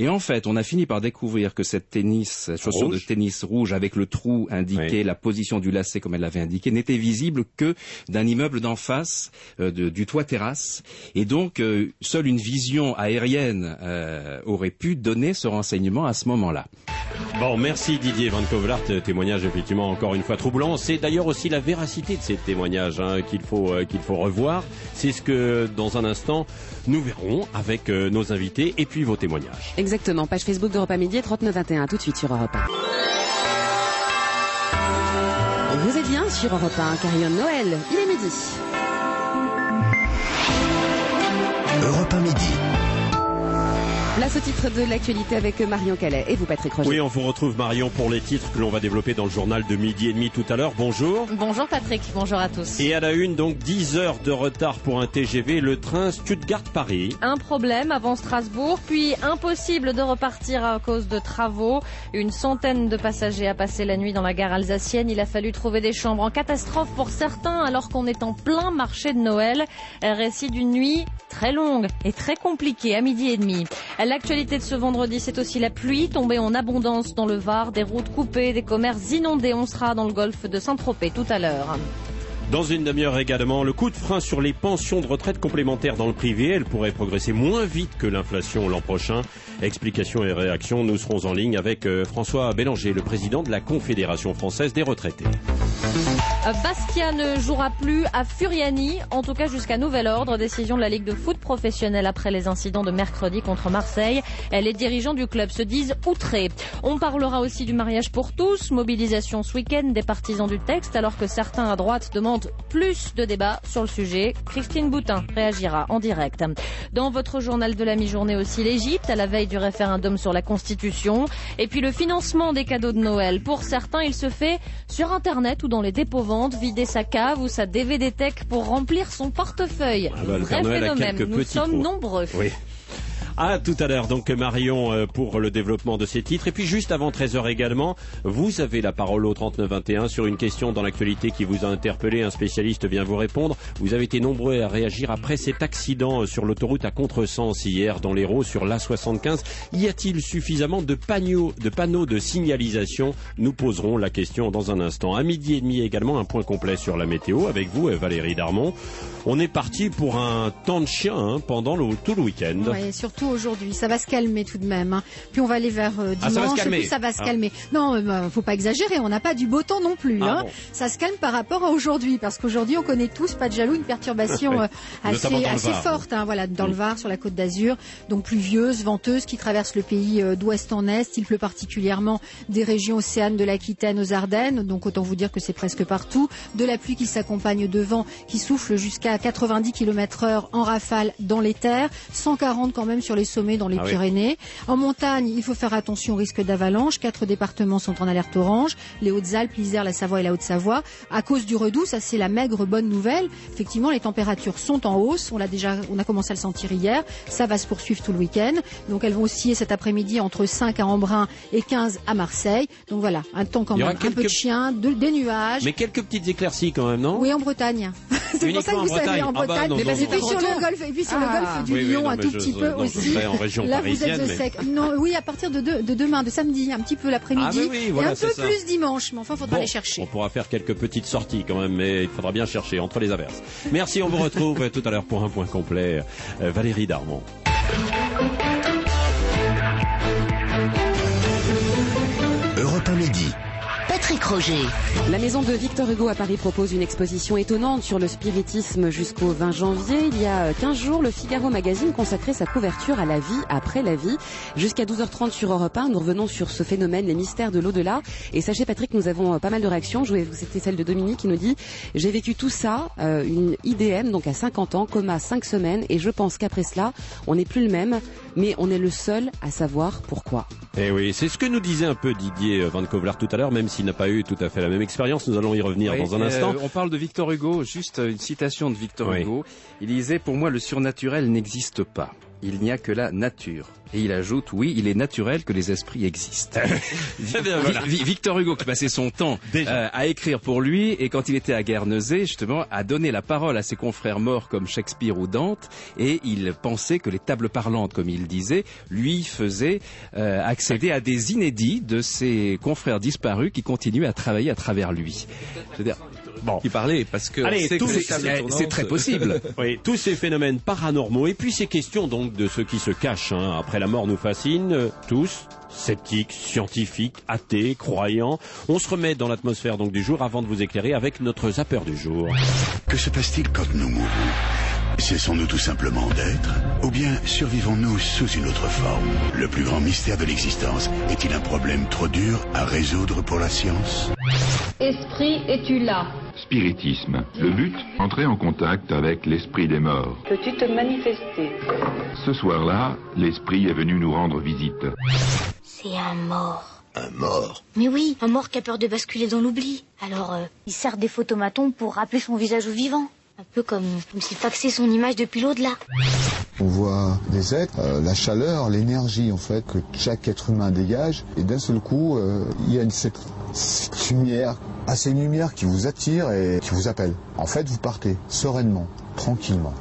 Et en fait, on a fini par découvrir que cette tennis, cette chaussure de tennis rouge avec le trou indiqué, Oui. la position du lacet comme elle l'avait indiqué, n'était visible que d'un immeuble d'en face, euh, de- du toit terrasse. Et donc, euh, seule une vision aérienne euh, aurait pu donner ce renseignement à ce moment-là. Bon, merci Didier Van Kovlart, témoignage effectivement encore une fois troublant. C'est d'ailleurs aussi la véracité de ces témoignages hein, qu'il faut euh, qu'il faut revoir. C'est ce que dans un instant nous verrons avec euh, nos invités et puis vos témoignages. Exactement, page Facebook d'Europe 1 Midi, 3921, tout de suite sur Europe 1. Vous êtes bien sur Europe 1, Carillon Noël, il est midi. Europe 1 midi. Place au titre de l'actualité avec Marion Calais et vous Patrick Roger. Oui, on vous retrouve Marion pour les titres que l'on va développer dans le journal de midi et demi tout à l'heure. Bonjour. Bonjour Patrick, bonjour à tous. Et à la une, donc 10 heures de retard pour un TGV, le train Stuttgart-Paris. Un problème avant Strasbourg, puis impossible de repartir à cause de travaux. Une centaine de passagers a passé la nuit dans la gare alsacienne. Il a fallu trouver des chambres en catastrophe pour certains alors qu'on est en plein marché de Noël. Un récit d'une nuit très longue et très compliquée à midi et demi. L'actualité de ce vendredi, c'est aussi la pluie tombée en abondance dans le Var, des routes coupées, des commerces inondés. On sera dans le golfe de Saint-Tropez tout à l'heure. Dans une demi-heure également, le coup de frein sur les pensions de retraite complémentaires dans le privé. Elles pourraient progresser moins vite que l'inflation l'an prochain. Explications et réactions, nous serons en ligne avec euh, François Bélanger, le président de la Confédération française des retraités. Bastia ne jouera plus à Furiani, en tout cas jusqu'à nouvel ordre. Décision de la Ligue de foot professionnelle après les incidents de mercredi contre Marseille. Les dirigeants du club se disent outrés. On parlera aussi du mariage pour tous, mobilisation ce week-end des partisans du texte, alors que certains à droite demandent plus de débats sur le sujet. Christine Boutin réagira en direct. Dans votre journal de la mi-journée aussi, l'Égypte, à la veille du référendum sur la Constitution. Et puis le financement des cadeaux de Noël. Pour certains, il se fait sur Internet ou dans les vider sa cave ou sa DVD Tech pour remplir son portefeuille. Ah bah, le Vrai phénomène, nous sommes nombreux. Oui. À tout à l'heure, donc Marion euh, pour le développement de ces titres. Et puis juste avant 13h également, vous avez la parole au 3921 sur une question dans l'actualité qui vous a interpellé. Un spécialiste vient vous répondre. Vous avez été nombreux à réagir après cet accident euh, sur l'autoroute à contresens hier dans l'Hérault sur l'A75. Y a-t-il suffisamment de panneaux, de panneaux de signalisation? Nous poserons la question dans un instant. À midi et demi également, un point complet sur la météo avec vous, euh, Valérie Darmon. On est parti pour un temps de chien hein, pendant tout le week-end. Aujourd'hui, ça va se calmer tout de même. hein. Puis on va aller vers euh, Ah, ça va se dimanche, et calmer. puis ça va se Ah. calmer. Non, euh, bah, faut pas exagérer, on n'a pas du beau temps non plus. Ah hein. bon. Ça se calme par rapport à aujourd'hui, parce qu'aujourd'hui on connaît tous, pas de jaloux, une perturbation euh, assez, forte, hein, voilà, dans Mm. le Var, sur la côte d'Azur, donc pluvieuse, venteuse, qui traverse le pays euh, d'ouest en est. Il pleut particulièrement des régions océanes de l'Aquitaine aux Ardennes, donc autant vous dire que c'est presque partout. De la pluie qui s'accompagne de vent qui souffle jusqu'à 90 km heure en rafale dans les terres, 140 quand même sur les sommets dans les Ah oui. Pyrénées. En montagne, il faut faire attention au risque d'avalanche. Quatre départements sont en alerte orange, les Hautes-Alpes, l'Isère, la Savoie et la Haute-Savoie. À cause du redout, ça c'est la maigre bonne nouvelle. Effectivement, les températures sont en hausse. On l'a déjà, on a commencé à le sentir hier. Ça va se poursuivre tout le week-end. Donc elles vont osciller cet après-midi entre 5 à Embrun et 15 à Marseille. Donc voilà, un temps quand même aura un peu de quelques- chien, de- des nuages. Mais quelques petites écéclaircies quand même, non? Oui, en Bretagne. c'est pour ça que vous savez, Bretagne. en Ah bah, Bretagne. non, non, et non, puis non. sur le golfe, et puis sur le Ah. golfe du Oui, oui, Lion, non, un tout je- petit je- peu aussi. Serais en région Là, vous êtes mais- sec. Non, oui, à partir de, de, de demain, de samedi, un petit peu l'après-midi. Ah, oui, voilà, et un peu ça. plus dimanche, mais enfin, faudra Bon, les chercher. On pourra faire quelques petites sorties quand même, mais il faudra bien chercher entre les averses. Merci, on vous retrouve tout à l'heure pour un point complet. Euh, Valérie Darmon. La maison de Victor Hugo à Paris propose une exposition étonnante sur le spiritisme jusqu'au 20 janvier. Il y a 15 jours, le Figaro Magazine consacrait sa couverture à la vie après la vie. Jusqu'à 12h30 sur Europe 1, nous revenons sur ce phénomène, les mystères de l'au-delà. Et sachez Patrick, nous avons euh, pas mal de réactions. Je vais- C'était celle de Dominique qui nous dit « J'ai vécu tout ça, euh, une IDM, donc à 50 ans, coma 5 semaines, et je pense qu'après cela, on n'est plus le même, mais on est le seul à savoir pourquoi. » Eh oui, c'est ce que nous disait un peu Didier Van Kovlar tout à l'heure, même s'il n'a pas eu tout à fait la même expérience. Nous allons y revenir Oui, dans un euh, instant. on parle de Victor Hugo, juste euh, une citation de Victor Oui. Hugo. Il disait, pour moi, le surnaturel n'existe pas. il n'y a que la nature. Et il ajoute, oui, il est naturel que les esprits existent. Eh voilà. Victor Hugo, qui passait son temps euh, à écrire pour lui, et quand il était à Guernesey, justement, a donné la parole à ses confrères morts comme Shakespeare ou Dante, et il pensait que les tables parlantes, comme il disait, lui faisaient euh, accéder à des inédits de ses confrères disparus qui continuaient à travailler à travers lui. Je veux dire, Bon. Qui parlait parce que c'est très possible. Oui, tous ces phénomènes paranormaux et puis ces questions donc de ce qui se cache hein, après la mort nous fascinent euh, tous. Sceptiques, scientifiques, athées, croyants. On se remet dans l'atmosphère donc du jour avant de vous éclairer avec notre zapper du jour. Que se passe-t-il quand nous mourons? Cessons-nous tout simplement d'être Ou bien survivons-nous sous une autre forme? Le plus grand mystère de l'existence est-il un problème trop dur à résoudre pour la science? Esprit, es-tu là? Spiritisme. Le but Entrer en contact avec l'esprit des morts. Peux-tu te manifester? Ce soir-là, l'esprit est venu nous rendre visite. C'est un mort. Un mort? Mais oui, un mort qui a peur de basculer dans l'oubli. Alors, euh, il sert des photomatons pour rappeler son visage aux vivants. Un peu comme, comme s'il faxait son image depuis l'au-delà. On voit des êtres, euh, la chaleur, l'énergie en fait que chaque être humain dégage, et d'un seul coup, euh, il y a une, cette, lumière, c'est une lumière qui vous attire et qui vous appelle. En fait, vous partez sereinement, tranquillement.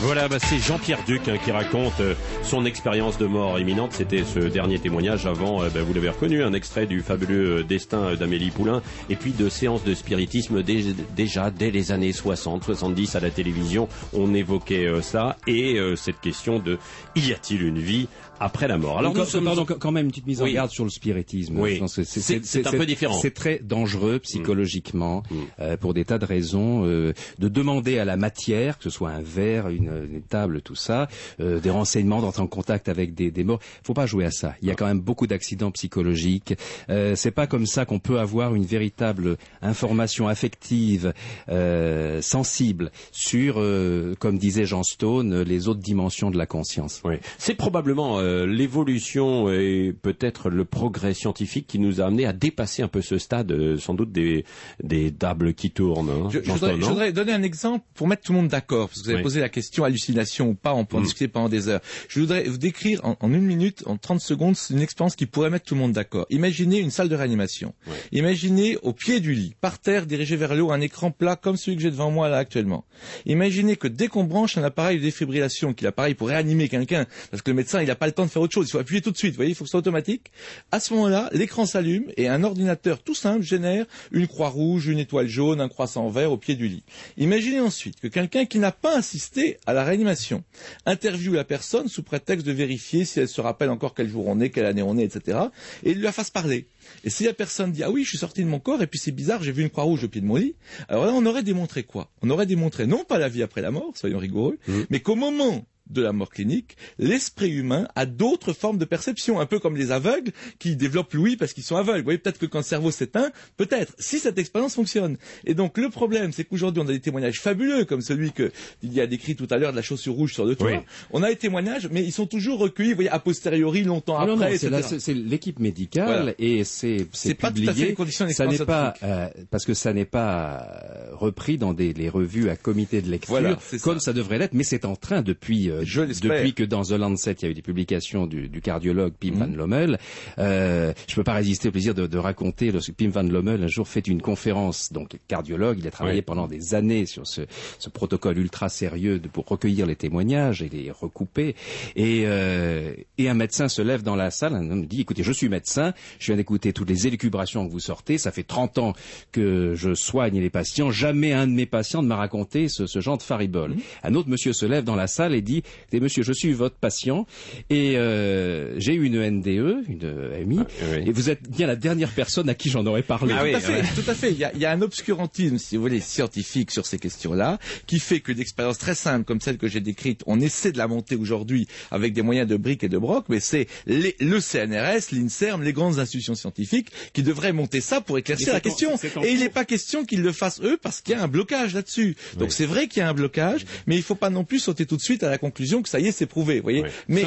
Voilà, bah, c'est Jean-Pierre Duc hein, qui raconte euh, son expérience de mort imminente. C'était ce dernier témoignage avant, euh, bah, vous l'avez reconnu, un extrait du fabuleux euh, destin d'Amélie Poulain, et puis de séances de spiritisme dé- déjà dès les années 60, 70 à la télévision. On évoquait euh, ça et euh, cette question de y a-t-il une vie après la mort? Alors, nous quand, sommes- pardon, quand quand même une petite mise Oui. en garde sur le spiritisme. Oui. Que C'est- un peu différent. C'est très dangereux psychologiquement Mm. euh, pour des tas de raisons. euh, de demander à la matière, que ce soit un verre, une, une table, tout ça, euh, des renseignements, d'entrer en contact avec des, des morts. Faut pas jouer à ça. Il y a quand même beaucoup d'accidents psychologiques. Euh, c'est pas comme ça qu'on peut avoir une véritable information affective, euh, sensible sur, euh, comme disait Jean Stone, les autres dimensions de la conscience. Oui. C'est probablement euh, l'évolution et peut-être le progrès scientifique qui nous a amené à dépasser un peu ce stade, euh, sans doute des, des tables qui tournent. hein, Je, je Jean voudrais, Stone, je non? voudrais donner un exemple pour mettre tout le monde d'accord, parce que vous avez Oui. posé la question hallucination ou pas, on peut en Mm. discuter pendant des heures. Je voudrais vous décrire en, en une minute, en 30 secondes, une expérience qui pourrait mettre tout le monde d'accord. Imaginez une salle de réanimation. Imaginez au pied du lit, par terre, dirigé vers le haut, un écran plat comme celui que j'ai devant moi là actuellement. Imaginez que dès qu'on branche un appareil de défibrillation, qui est l'appareil pour réanimer quelqu'un, parce que le médecin il n'a pas le temps de faire autre chose, il faut appuyer tout de suite, vous voyez, il faut que ce soit automatique. À ce moment-là, l'écran s'allume et un ordinateur tout simple génère une croix rouge, une étoile jaune, un croissant vert au pied du lit. Imaginez ensuite que quelqu'un qui n'a pas assisté à la réanimation interviewe la personne sous prétexte de vérifier si elle se rappelle encore quel jour on est, quelle année on est, etc. et il lui la fasse parler. Et si la personne dit ah oui je suis sorti de mon corps et puis c'est bizarre j'ai vu une croix rouge au pied de mon lit, alors là on aurait démontré quoi? On aurait démontré non pas la vie après la mort, soyons rigoureux, mais qu'au moment de la mort clinique, l'esprit humain a d'autres formes de perception, un peu comme les aveugles qui développent l'ouïe parce qu'ils sont aveugles. Vous voyez, peut-être que quand le cerveau s'éteint, peut-être, si cette expérience fonctionne. Et donc le problème, c'est qu'aujourd'hui, on a des témoignages fabuleux, comme celui que il y a décrit tout à l'heure de la chaussure rouge sur le toit. Oui. On a des témoignages, mais ils sont toujours recueillis, vous voyez, a posteriori, longtemps non, après, c'est l'équipe médicale Voilà. et c'est C'est pas tout à fait publié. les conditions ça n'est pas euh, parce que ça n'est pas euh, repris dans des les revues à comité de lecture Voilà, c'est ça. comme ça. devrait l'être, mais c'est en train depuis Je l'espère. depuis que dans The Lancet il y a eu des publications du, du cardiologue Pim Mhm. van Lommel. Euh, je peux pas résister au plaisir de, de raconter lorsque Pim van Lommel un jour fait une conférence donc cardiologue, il a travaillé Oui. pendant des années sur ce, ce protocole ultra sérieux de, pour recueillir les témoignages et les recouper. Et, euh, et un médecin se lève dans la salle, un homme dit, écoutez, je suis médecin, je viens d'écouter toutes les élucubrations que vous sortez, ça fait 30 ans que je soigne les patients, jamais un de mes patients ne m'a raconté ce, ce genre de faribole. Un autre monsieur se lève dans la salle et dit, écoutez, monsieur, je suis votre patient et euh, j'ai eu une NDE, une AMI, oui. et vous êtes bien la dernière personne à qui j'en aurais parlé. Tout à fait, tout à fait. Il y, a, il y a un obscurantisme, si vous voulez, scientifique sur ces questions-là, qui fait que d'expériences très simples comme celle que j'ai décrite, on essaie de la monter aujourd'hui avec des moyens de briques et de broc, mais c'est les- le CNRS, l'INSERM, les grandes institutions scientifiques qui devraient monter ça pour éclaircir la en- question. Et il n'est pas question qu'ils le fassent eux parce qu'il y a un blocage là-dessus. Donc Oui. c'est vrai qu'il y a un blocage, mais il ne faut pas non plus sauter tout de suite à la conclusion que ça y est, c'est prouvé. Vous voyez Oui. Mais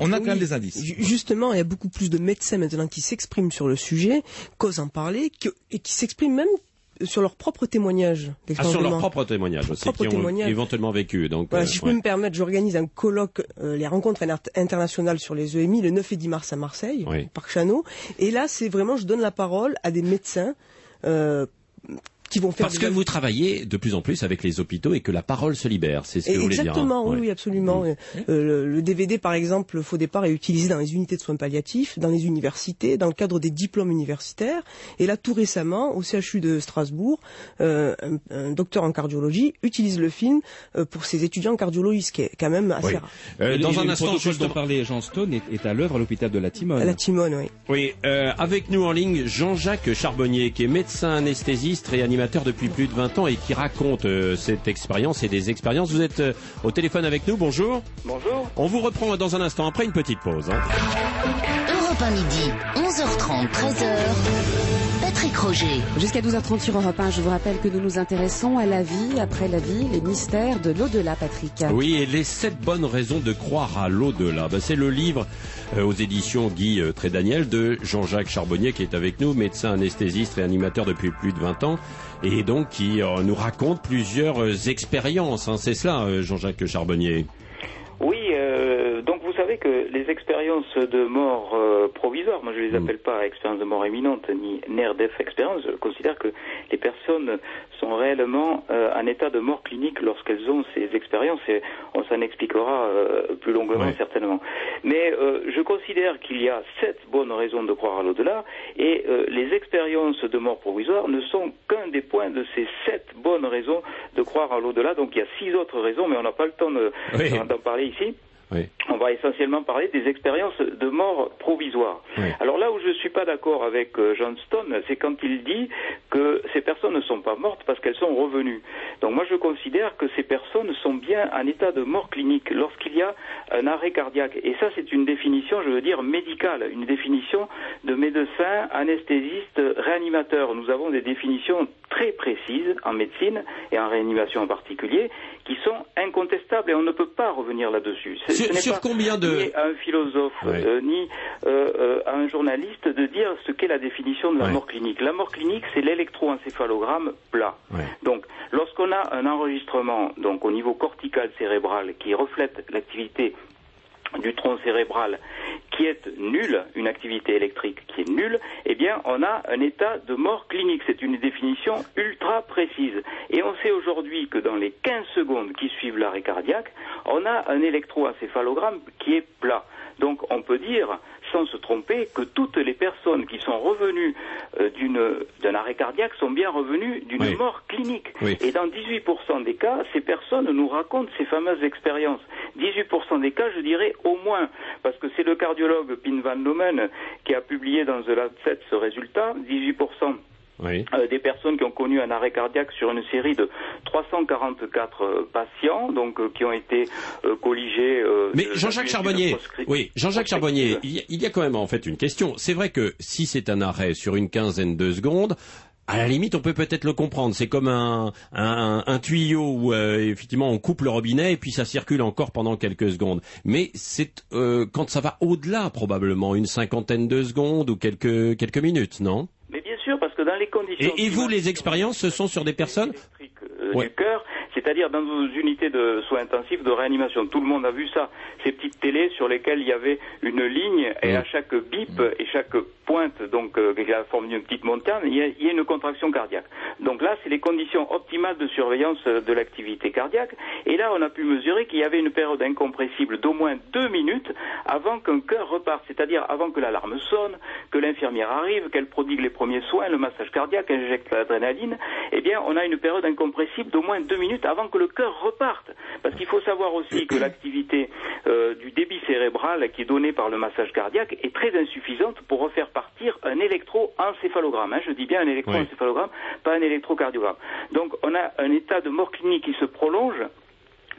on a quand même des indices. ju- Justement, il y a beaucoup plus de médecins maintenant qui s'expriment sur le sujet, qu'osent en parler, que- et qui s'expriment même sur leur propre témoignage Ah, d'expérience sur leur propre témoignage aussi, Propre qui ont témoignage. éventuellement vécu. Donc, Voilà, euh, si je ouais. peux me permettre, j'organise un colloque, euh, les rencontres inter- internationales sur les EMI, le 9 et 10 mars à Marseille, Oui. au Parc Chano. Et là, c'est vraiment, je donne la parole à des médecins euh, qui vont faire Parce que vous travaillez de plus en plus avec les hôpitaux et que la parole se libère, c'est ce que Et vous voulez dire. hein. Exactement, oui, Ouais. oui, absolument. Euh, le, le DVD, par exemple, Faux départ, est utilisé dans les unités de soins palliatifs, dans les universités, dans le cadre des diplômes universitaires. Et là, tout récemment, au CHU de Strasbourg, euh, un, un docteur en cardiologie utilise le film euh, pour ses étudiants en cardiologie, ce qui est quand même assez Oui. rare. Euh, dans Et un instant, dont parlait Jean Stone est, est à l'œuvre à l'hôpital de la Timone. À la Timone, oui. Oui, euh, avec nous en ligne Jean-Jacques Charbonnier, qui est médecin anesthésiste, réanimateur depuis plus de 20 ans et qui raconte euh, cette expérience et des expériences. Vous êtes euh, au téléphone avec nous, bonjour. Bonjour. On vous reprend dans un instant après une petite pause. hein. Europe 1 midi, 11h30, 13h. Roger. Jusqu'à 12h30 sur Europe 1, je vous rappelle que nous nous intéressons à la vie, après la vie, les mystères de l'au-delà, Patrick. Oui, et les sept bonnes raisons de croire à l'au-delà. Ben, c'est le livre euh, aux éditions Guy euh, Trédaniel de Jean-Jacques Charbonnier qui est avec nous, médecin anesthésiste réanimateur depuis plus de 20 ans et donc qui euh, nous raconte plusieurs euh, expériences. hein. C'est cela, euh, Jean-Jacques Charbonnier. Oui, euh, savez que les expériences de mort euh, provisoire, moi je les appelle pas expériences de mort imminente ni near death expérience, je considère que les personnes sont réellement euh, en état de mort clinique lorsqu'elles ont ces expériences et on s'en expliquera euh, plus longuement certainement. Mais euh, je considère qu'il y a sept bonnes raisons de croire à l'au-delà et les expériences de mort provisoire ne sont qu'un des points de ces sept bonnes raisons de croire à l'au-delà. Donc il y a six autres raisons, mais on n'a pas le temps de- Oui. d'en d'en parler ici. Oui. On va essentiellement parler des expériences de mort provisoire. Oui. Alors là où je ne suis pas d'accord avec euh, John Stone, c'est quand il dit que ces personnes ne sont pas mortes parce qu'elles sont revenues. Donc moi je considère que ces personnes sont bien en état de mort clinique lorsqu'il y a un arrêt cardiaque. Et ça c'est une définition, je veux dire, médicale, une définition de médecin, anesthésiste, réanimateur. Nous avons des définitions très précises en médecine et en réanimation en particulier qui sont incontestables et on ne peut pas revenir là-dessus. C'est- Sur- ce n'est sur pas combien de- ni à un philosophe Ouais. euh, ni euh, euh, à un journaliste de dire ce qu'est la définition de la Ouais. mort clinique. La mort clinique, c'est l'électroencéphalogramme plat. Ouais. Donc, lorsqu'on a un enregistrement donc au niveau cortical cérébral qui reflète l'activité du tronc cérébral qui est nul, une activité électrique qui est nulle, eh bien, on a un état de mort clinique. C'est une définition ultra précise. Et on sait aujourd'hui que dans les 15 secondes qui suivent l'arrêt cardiaque, on a un électroencéphalogramme qui est plat. Donc, on peut dire, sans se tromper, que toutes les personnes qui sont revenues euh, d'une- d'un arrêt cardiaque sont bien revenues d'une Oui. mort clinique. Oui. Et dans 18% des cas, ces personnes nous racontent ces fameuses expériences. 18% des cas, je dirais au moins, parce que c'est le cardiologue Pin Van Lomen qui a publié dans The Lancet ce résultat, 18% Oui. euh, des personnes qui ont connu un arrêt cardiaque sur une série de 344 euh, patients, donc euh, qui ont été euh, colligés. euh, Mais Jean-Jacques Charbonnier, oui, Jean-Jacques Charbonnier, il y, a, il y a quand même en fait une question. C'est vrai que si c'est un arrêt sur une quinzaine de secondes, à la limite, on peut peut-être le comprendre. C'est comme un, un, un tuyau où euh, effectivement on coupe le robinet et puis ça circule encore pendant quelques secondes. Mais c'est euh, quand ça va au-delà probablement une cinquantaine de secondes ou quelques quelques minutes, non Mais bien sûr, parce que dans les conditions... et, et vous, les expériences, ce sont sur des personnes euh, Ouais. du cœur, c'est-à-dire dans nos unités de soins intensifs de réanimation. Tout le monde a vu ça, ces petites télés sur lesquelles il y avait une ligne et Mm. à chaque bip et chaque pointe, donc euh, qui a la forme d'une petite montagne, il y, a, il y a une contraction cardiaque. Donc là, c'est les conditions optimales de surveillance euh, de l'activité cardiaque. Et là, on a pu mesurer qu'il y avait une période incompressible d'au moins deux minutes avant qu'un cœur reparte, c'est-à-dire avant que l'alarme sonne, que l'infirmière arrive, qu'elle prodigue les premiers soins, le massage cardiaque, injecte l'adrénaline. Eh bien, on a une période incompressible d'au moins deux minutes avant que le cœur reparte. Parce qu'il faut savoir aussi que l'activité euh, du débit cérébral qui est donnée par le massage cardiaque est très insuffisante pour refaire partir un électroencéphalogramme. hein. Je dis bien un électroencéphalogramme, pas un électrocardiogramme. Donc on a un état de mort clinique qui se prolonge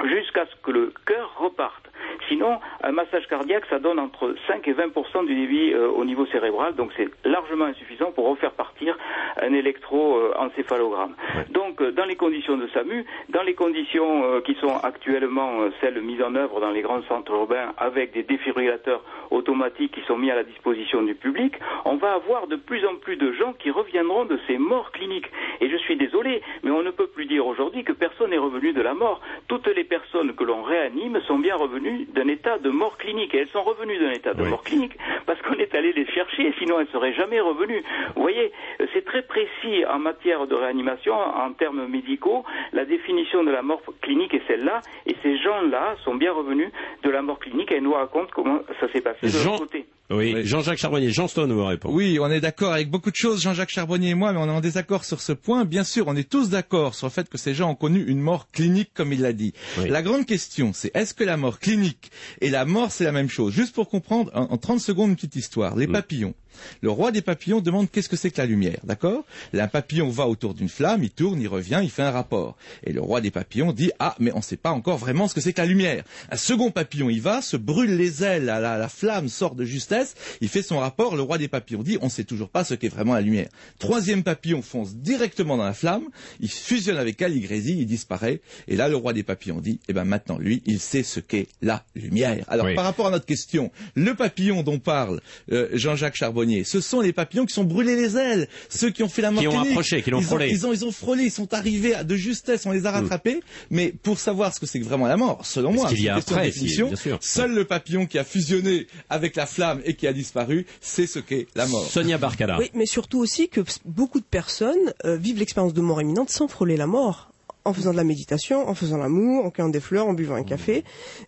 jusqu'à ce que le cœur reparte. Sinon, un massage cardiaque, ça donne entre 5 et 20 du débit euh, au niveau cérébral, donc c'est largement insuffisant pour refaire partir un électroencéphalogramme. Donc, euh, dans les conditions de SAMU, dans les conditions euh, qui sont actuellement euh, celles mises en œuvre dans les grands centres urbains avec des défibrillateurs automatiques qui sont mis à la disposition du public, on va avoir de plus en plus de gens qui reviendront de ces morts cliniques. Et je suis désolé, mais on ne peut plus dire aujourd'hui que personne n'est revenu de la mort. Toutes les personnes que l'on réanime sont bien revenues d'un état de mort clinique. Et elles sont revenues d'un état de mort clinique parce qu'on est allé les chercher, sinon elles ne seraient jamais revenues. Vous voyez, c'est très précis en matière de réanimation, en termes médicaux. La définition de la mort clinique est celle-là. Et ces gens-là sont bien revenus de la mort clinique et elles nous racontent comment ça s'est passé de Jean- leur côté. Oui, Jean-Jacques Charbonnier, Jean Stone vous répond. Oui, on est d'accord avec beaucoup de choses, Jean-Jacques Charbonnier et moi, mais on est en désaccord sur ce point. Bien sûr, on est tous d'accord sur le fait que ces gens ont connu une mort clinique, comme il l'a dit. La grande question, c'est est-ce que la mort clinique et la mort, c'est la même chose? Juste pour comprendre, en, en 30 secondes, une petite histoire. Les papillons. Le roi des papillons demande qu'est-ce que c'est que la lumière, d'accord? Un papillon va autour d'une flamme, il tourne, il revient, il fait un rapport. Et le roi des papillons dit ah mais on ne sait pas encore vraiment ce que c'est que la lumière. Un second papillon y va, se brûle les ailes, la, la, la flamme sort de justesse, il fait son rapport, le roi des papillons dit on ne sait toujours pas ce qu'est vraiment la lumière. Troisième papillon fonce directement dans la flamme, il fusionne avec elle, il disparaît. Et là le roi des papillons dit eh ben maintenant lui il sait ce qu'est la lumière. Alors Oui. par rapport à notre question, le papillon dont parle euh, Jean-Jacques Charbonnier, ce sont les papillons qui sont brûlés les ailes, ceux qui ont fait la mort Qui ont approché, qui l'ont frôlé. ils ont, ils ont frôlé, ils sont arrivés à de justesse, on les a rattrapés. Mais pour savoir ce que c'est que vraiment la mort, selon Parce moi, c'est une question de définition, seul le papillon qui a fusionné avec la flamme et qui a disparu, c'est ce qu'est la mort. Sonia Barcala. Oui, mais surtout aussi que beaucoup de personnes euh, vivent l'expérience de mort imminente sans frôler la mort. En faisant de la méditation, en faisant l'amour, en cueillant des fleurs, en buvant un café.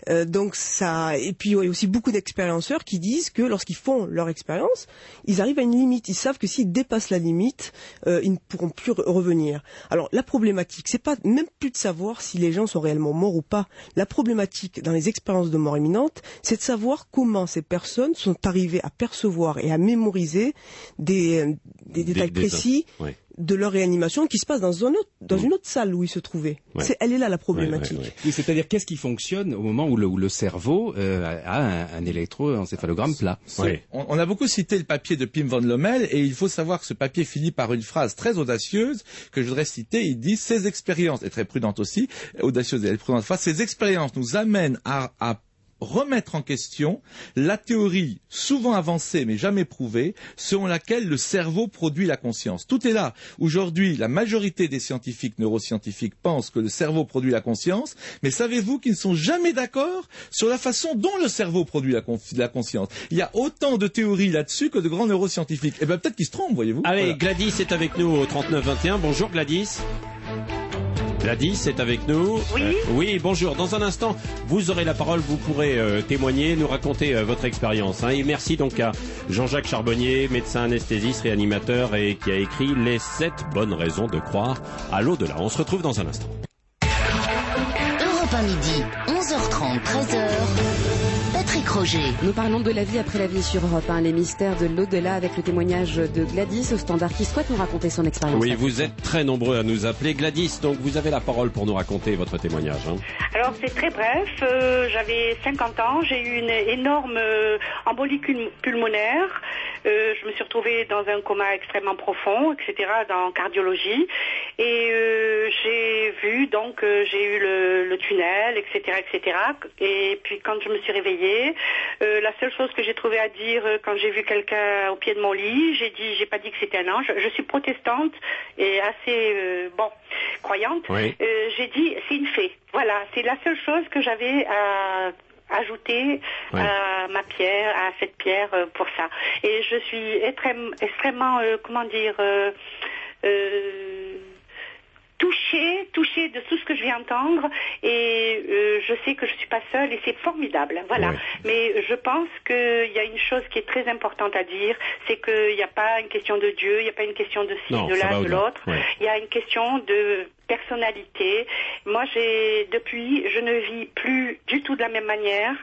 Euh, donc ça, et puis il y a aussi beaucoup d'expérienceurs qui disent que lorsqu'ils font leur expérience, ils arrivent à une limite. Ils savent que s'ils dépassent la limite, euh, ils ne pourront plus re- revenir. Alors la problématique, c'est pas même plus de savoir si les gens sont réellement morts ou pas. La problématique dans les expériences de mort imminente, c'est de savoir comment ces personnes sont arrivées à percevoir et à mémoriser des, euh, des détails des- précis Ouais. De leur réanimation qui se passe dans, un autre, dans une autre salle où ils se trouvaient. Ouais. C'est, elle est là la problématique. Oui, c'est-à-dire qu'est-ce qui fonctionne au moment où le, où le cerveau euh, a un, un électroencéphalogramme plat? C'est- On, on a beaucoup cité le papier de Pim van Lommel et il faut savoir que ce papier finit par une phrase très audacieuse que je voudrais citer. Il dit ces expériences, et très prudente aussi, audacieuse et prudente ces expériences nous amènent à, à remettre en question la théorie souvent avancée mais jamais prouvée selon laquelle le cerveau produit la conscience. Tout est là. Aujourd'hui, la majorité des scientifiques neuroscientifiques pensent que le cerveau produit la conscience, mais savez-vous qu'ils ne sont jamais d'accord sur la façon dont le cerveau produit la, conscience? Il y a autant de théories là-dessus que de grands neuroscientifiques. Et bien peut-être qu'ils se trompent, voyez-vous. Allez, Voilà. Gladys est avec nous au 3921. Bonjour Gladys. Gladys est avec nous. Oui. Euh, oui, bonjour. Dans un instant, vous aurez la parole, vous pourrez euh, témoigner, nous raconter euh, votre expérience. hein. Et merci donc à Jean-Jacques Charbonnier, médecin anesthésiste, réanimateur et qui a écrit Les 7 bonnes raisons de croire à l'au-delà. On se retrouve dans un instant. Europe 1 midi, 11h30, 13h. Patrick Roger. Nous parlons de la vie après la vie sur Europe 1, les mystères de l'au-delà avec le témoignage de Gladys au standard qui souhaite nous raconter son expérience. Oui, vous êtes très nombreux à nous appeler. Gladys, donc vous avez la parole pour nous raconter votre témoignage. hein. Alors c'est très bref, euh, j'avais 50 ans, j'ai eu une énorme euh, embolie pulmonaire, Euh, je me suis retrouvée dans un coma extrêmement profond, etc., dans cardiologie, et euh, j'ai vu, donc euh, j'ai eu le, le tunnel, etc., etc., et puis quand je me suis réveillée, euh, la seule chose que j'ai trouvé à dire euh, quand j'ai vu quelqu'un au pied de mon lit, j'ai dit, j'ai pas dit que c'était un ange, je suis protestante et assez, euh, bon, croyante, Oui. euh, j'ai dit c'est une fée. Voilà, c'est la seule chose que j'avais à ajouter Oui. à ma pierre, à cette pierre euh, pour ça. Et je suis extrême- extrêmement, euh, comment dire, euh, euh, touchée, touchée de tout ce que je viens entendre et euh, je sais que je suis pas seule et c'est formidable. Voilà. Mais je pense qu'il y a une chose qui est très importante à dire, c'est qu'il n'y a pas une question de Dieu, il n'y a pas une question de ci, Non, de là, de l'autre. Il y a une question de personnalité. Moi, j'ai depuis, je ne vis plus du tout de la même manière.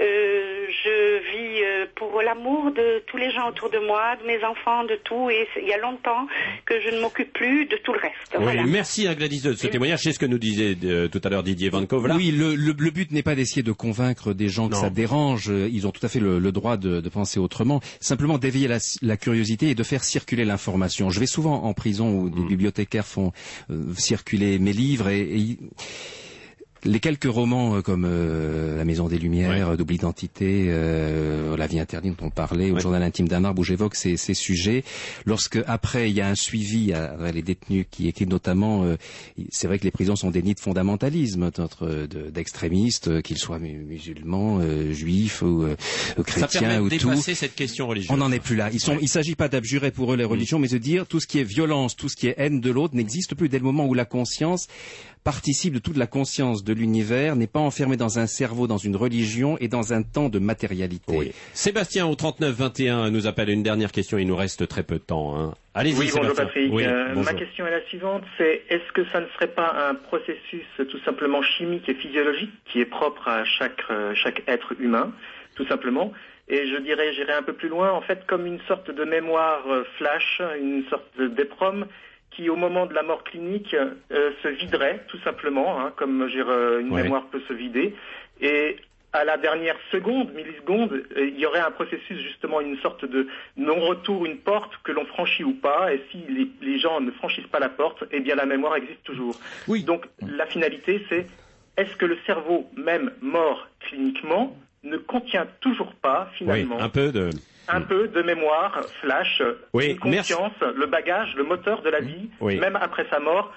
Euh, je vis euh, pour l'amour de tous les gens autour de moi, de mes enfants, de tout. Et c'est- il y a longtemps que je ne m'occupe plus de tout le reste. Oui, Voilà. merci à Gladys de ce témoignage. C'est ce que nous disait euh, tout à l'heure Didier Van Kovla. Oui, le, le- le but n'est pas d'essayer de convaincre des gens que Non. ça dérange. Ils ont tout à fait le, le droit de, de penser autrement. Simplement d'éveiller la, la curiosité et de faire circuler l'information. Je vais souvent en prison où Mm. des bibliothécaires font euh, circuler mes livres et, les quelques romans euh, comme euh, La Maison des Lumières, Double Identité, euh, La Vie interdite dont on parlait, ou Le Journal intime d'un arbre où j'évoque ces, ces sujets, lorsque après il y a un suivi à, à les détenus qui écrivent notamment, euh, c'est vrai que les prisons sont des nids de fondamentalisme d'extrémistes, euh, qu'ils soient mu- musulmans, euh, juifs ou euh, chrétiens ou tout. cette question religieuse. On n'en est plus là. Ils sont, il s'agit pas d'abjurer pour eux les religions, mais de dire tout ce qui est violence, tout ce qui est haine de l'autre n'existe plus dès le moment où la conscience participe de toute la conscience de l'univers, n'est pas enfermée dans un cerveau, dans une religion et dans un temps de matérialité. Sébastien au 39-21 nous appelle une dernière question. Il nous reste très peu de temps. hein. Allez-y, Oui, bonjour. Patrick. Oui, Euh, bonjour. ma question est la suivante, c'est est-ce que ça ne serait pas un processus tout simplement chimique et physiologique qui est propre à chaque, euh, chaque être humain, tout simplement? Et je dirais, j'irai un peu plus loin, en fait, comme une sorte de mémoire euh, flash, une sorte d'éprom qui, au moment de la mort clinique, euh, se viderait, tout simplement, hein, comme euh, une Ouais. mémoire peut se vider. Et à la dernière seconde, milliseconde, euh, il y aurait un processus, justement, une sorte de non-retour, une porte que l'on franchit ou pas. Et si les, les gens ne franchissent pas la porte, eh bien, la mémoire existe toujours. Donc, la finalité, c'est est-ce que le cerveau, même mort cliniquement, ne contient toujours pas, Oui, finalement, un peu de. un peu de mémoire, flash, Oui, une merci. conscience, le bagage, le moteur de la vie, Oui. même après sa mort.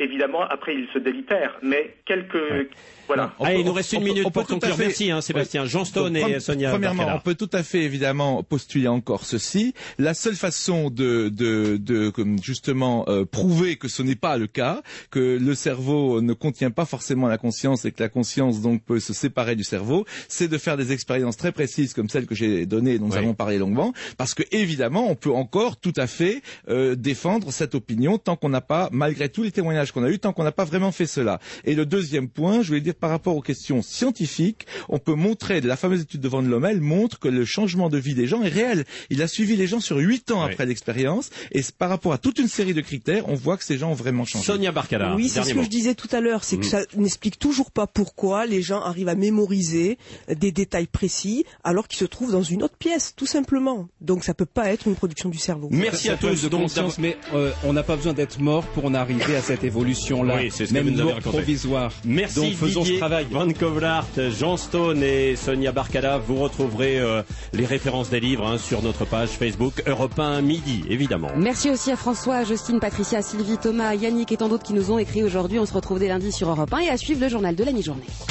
Évidemment, après, il se délitère, mais quelques... Voilà. Allez, il nous reste une minute on peut pour tout conclure. fait- Merci, hein, Sébastien. Ouais. Jean Stone Donc, et Sonia Premièrement, Barcala. on peut tout à fait évidemment postuler encore ceci. La seule façon de, de, de comme justement euh, prouver que ce n'est pas le cas, que le cerveau ne contient pas forcément la conscience et que la conscience donc peut se séparer du cerveau, c'est de faire des expériences très précises comme celles que j'ai données, dont nous avons parlé longuement, parce que évidemment, on peut encore tout à fait euh, défendre cette opinion tant qu'on n'a pas, malgré tous les témoignages qu'on a eus, tant qu'on n'a pas vraiment fait cela. Et le deuxième point, je voulais dire par rapport aux questions scientifiques, on peut montrer, la fameuse étude de Van Lommel montre que le changement de vie des gens est réel. Il a suivi les gens sur huit ans après l'expérience, et par rapport à toute une série de critères, on voit que ces gens ont vraiment changé. Sonia Barcala. Oui, c'est ce que je disais tout à l'heure, c'est que Mm. ça n'explique toujours pas pourquoi les gens arrivent à mémoriser des détails précis alors qu'ils se trouvent dans une autre pièce, tout simplement. Donc ça peut pas être une production du cerveau. Merci à un problème tous. de Donc, conscience, mais euh, on n'a pas besoin d'être mort pour en arriver à cette évolution-là. Oui, c'est ce que Même provisoire. Merci Donc faisons Didier ce travail. Van Kovlart, Jean Stone et Sonia Barcala. Vous retrouverez euh, les références des livres hein, sur notre page Facebook Europe 1 Midi, évidemment. Merci aussi à François, Justine, Patricia, Sylvie, Thomas, Yannick et tant d'autres qui nous ont écrit aujourd'hui. On se retrouve dès lundi sur Europe 1 et à suivre le journal de la mi-journée.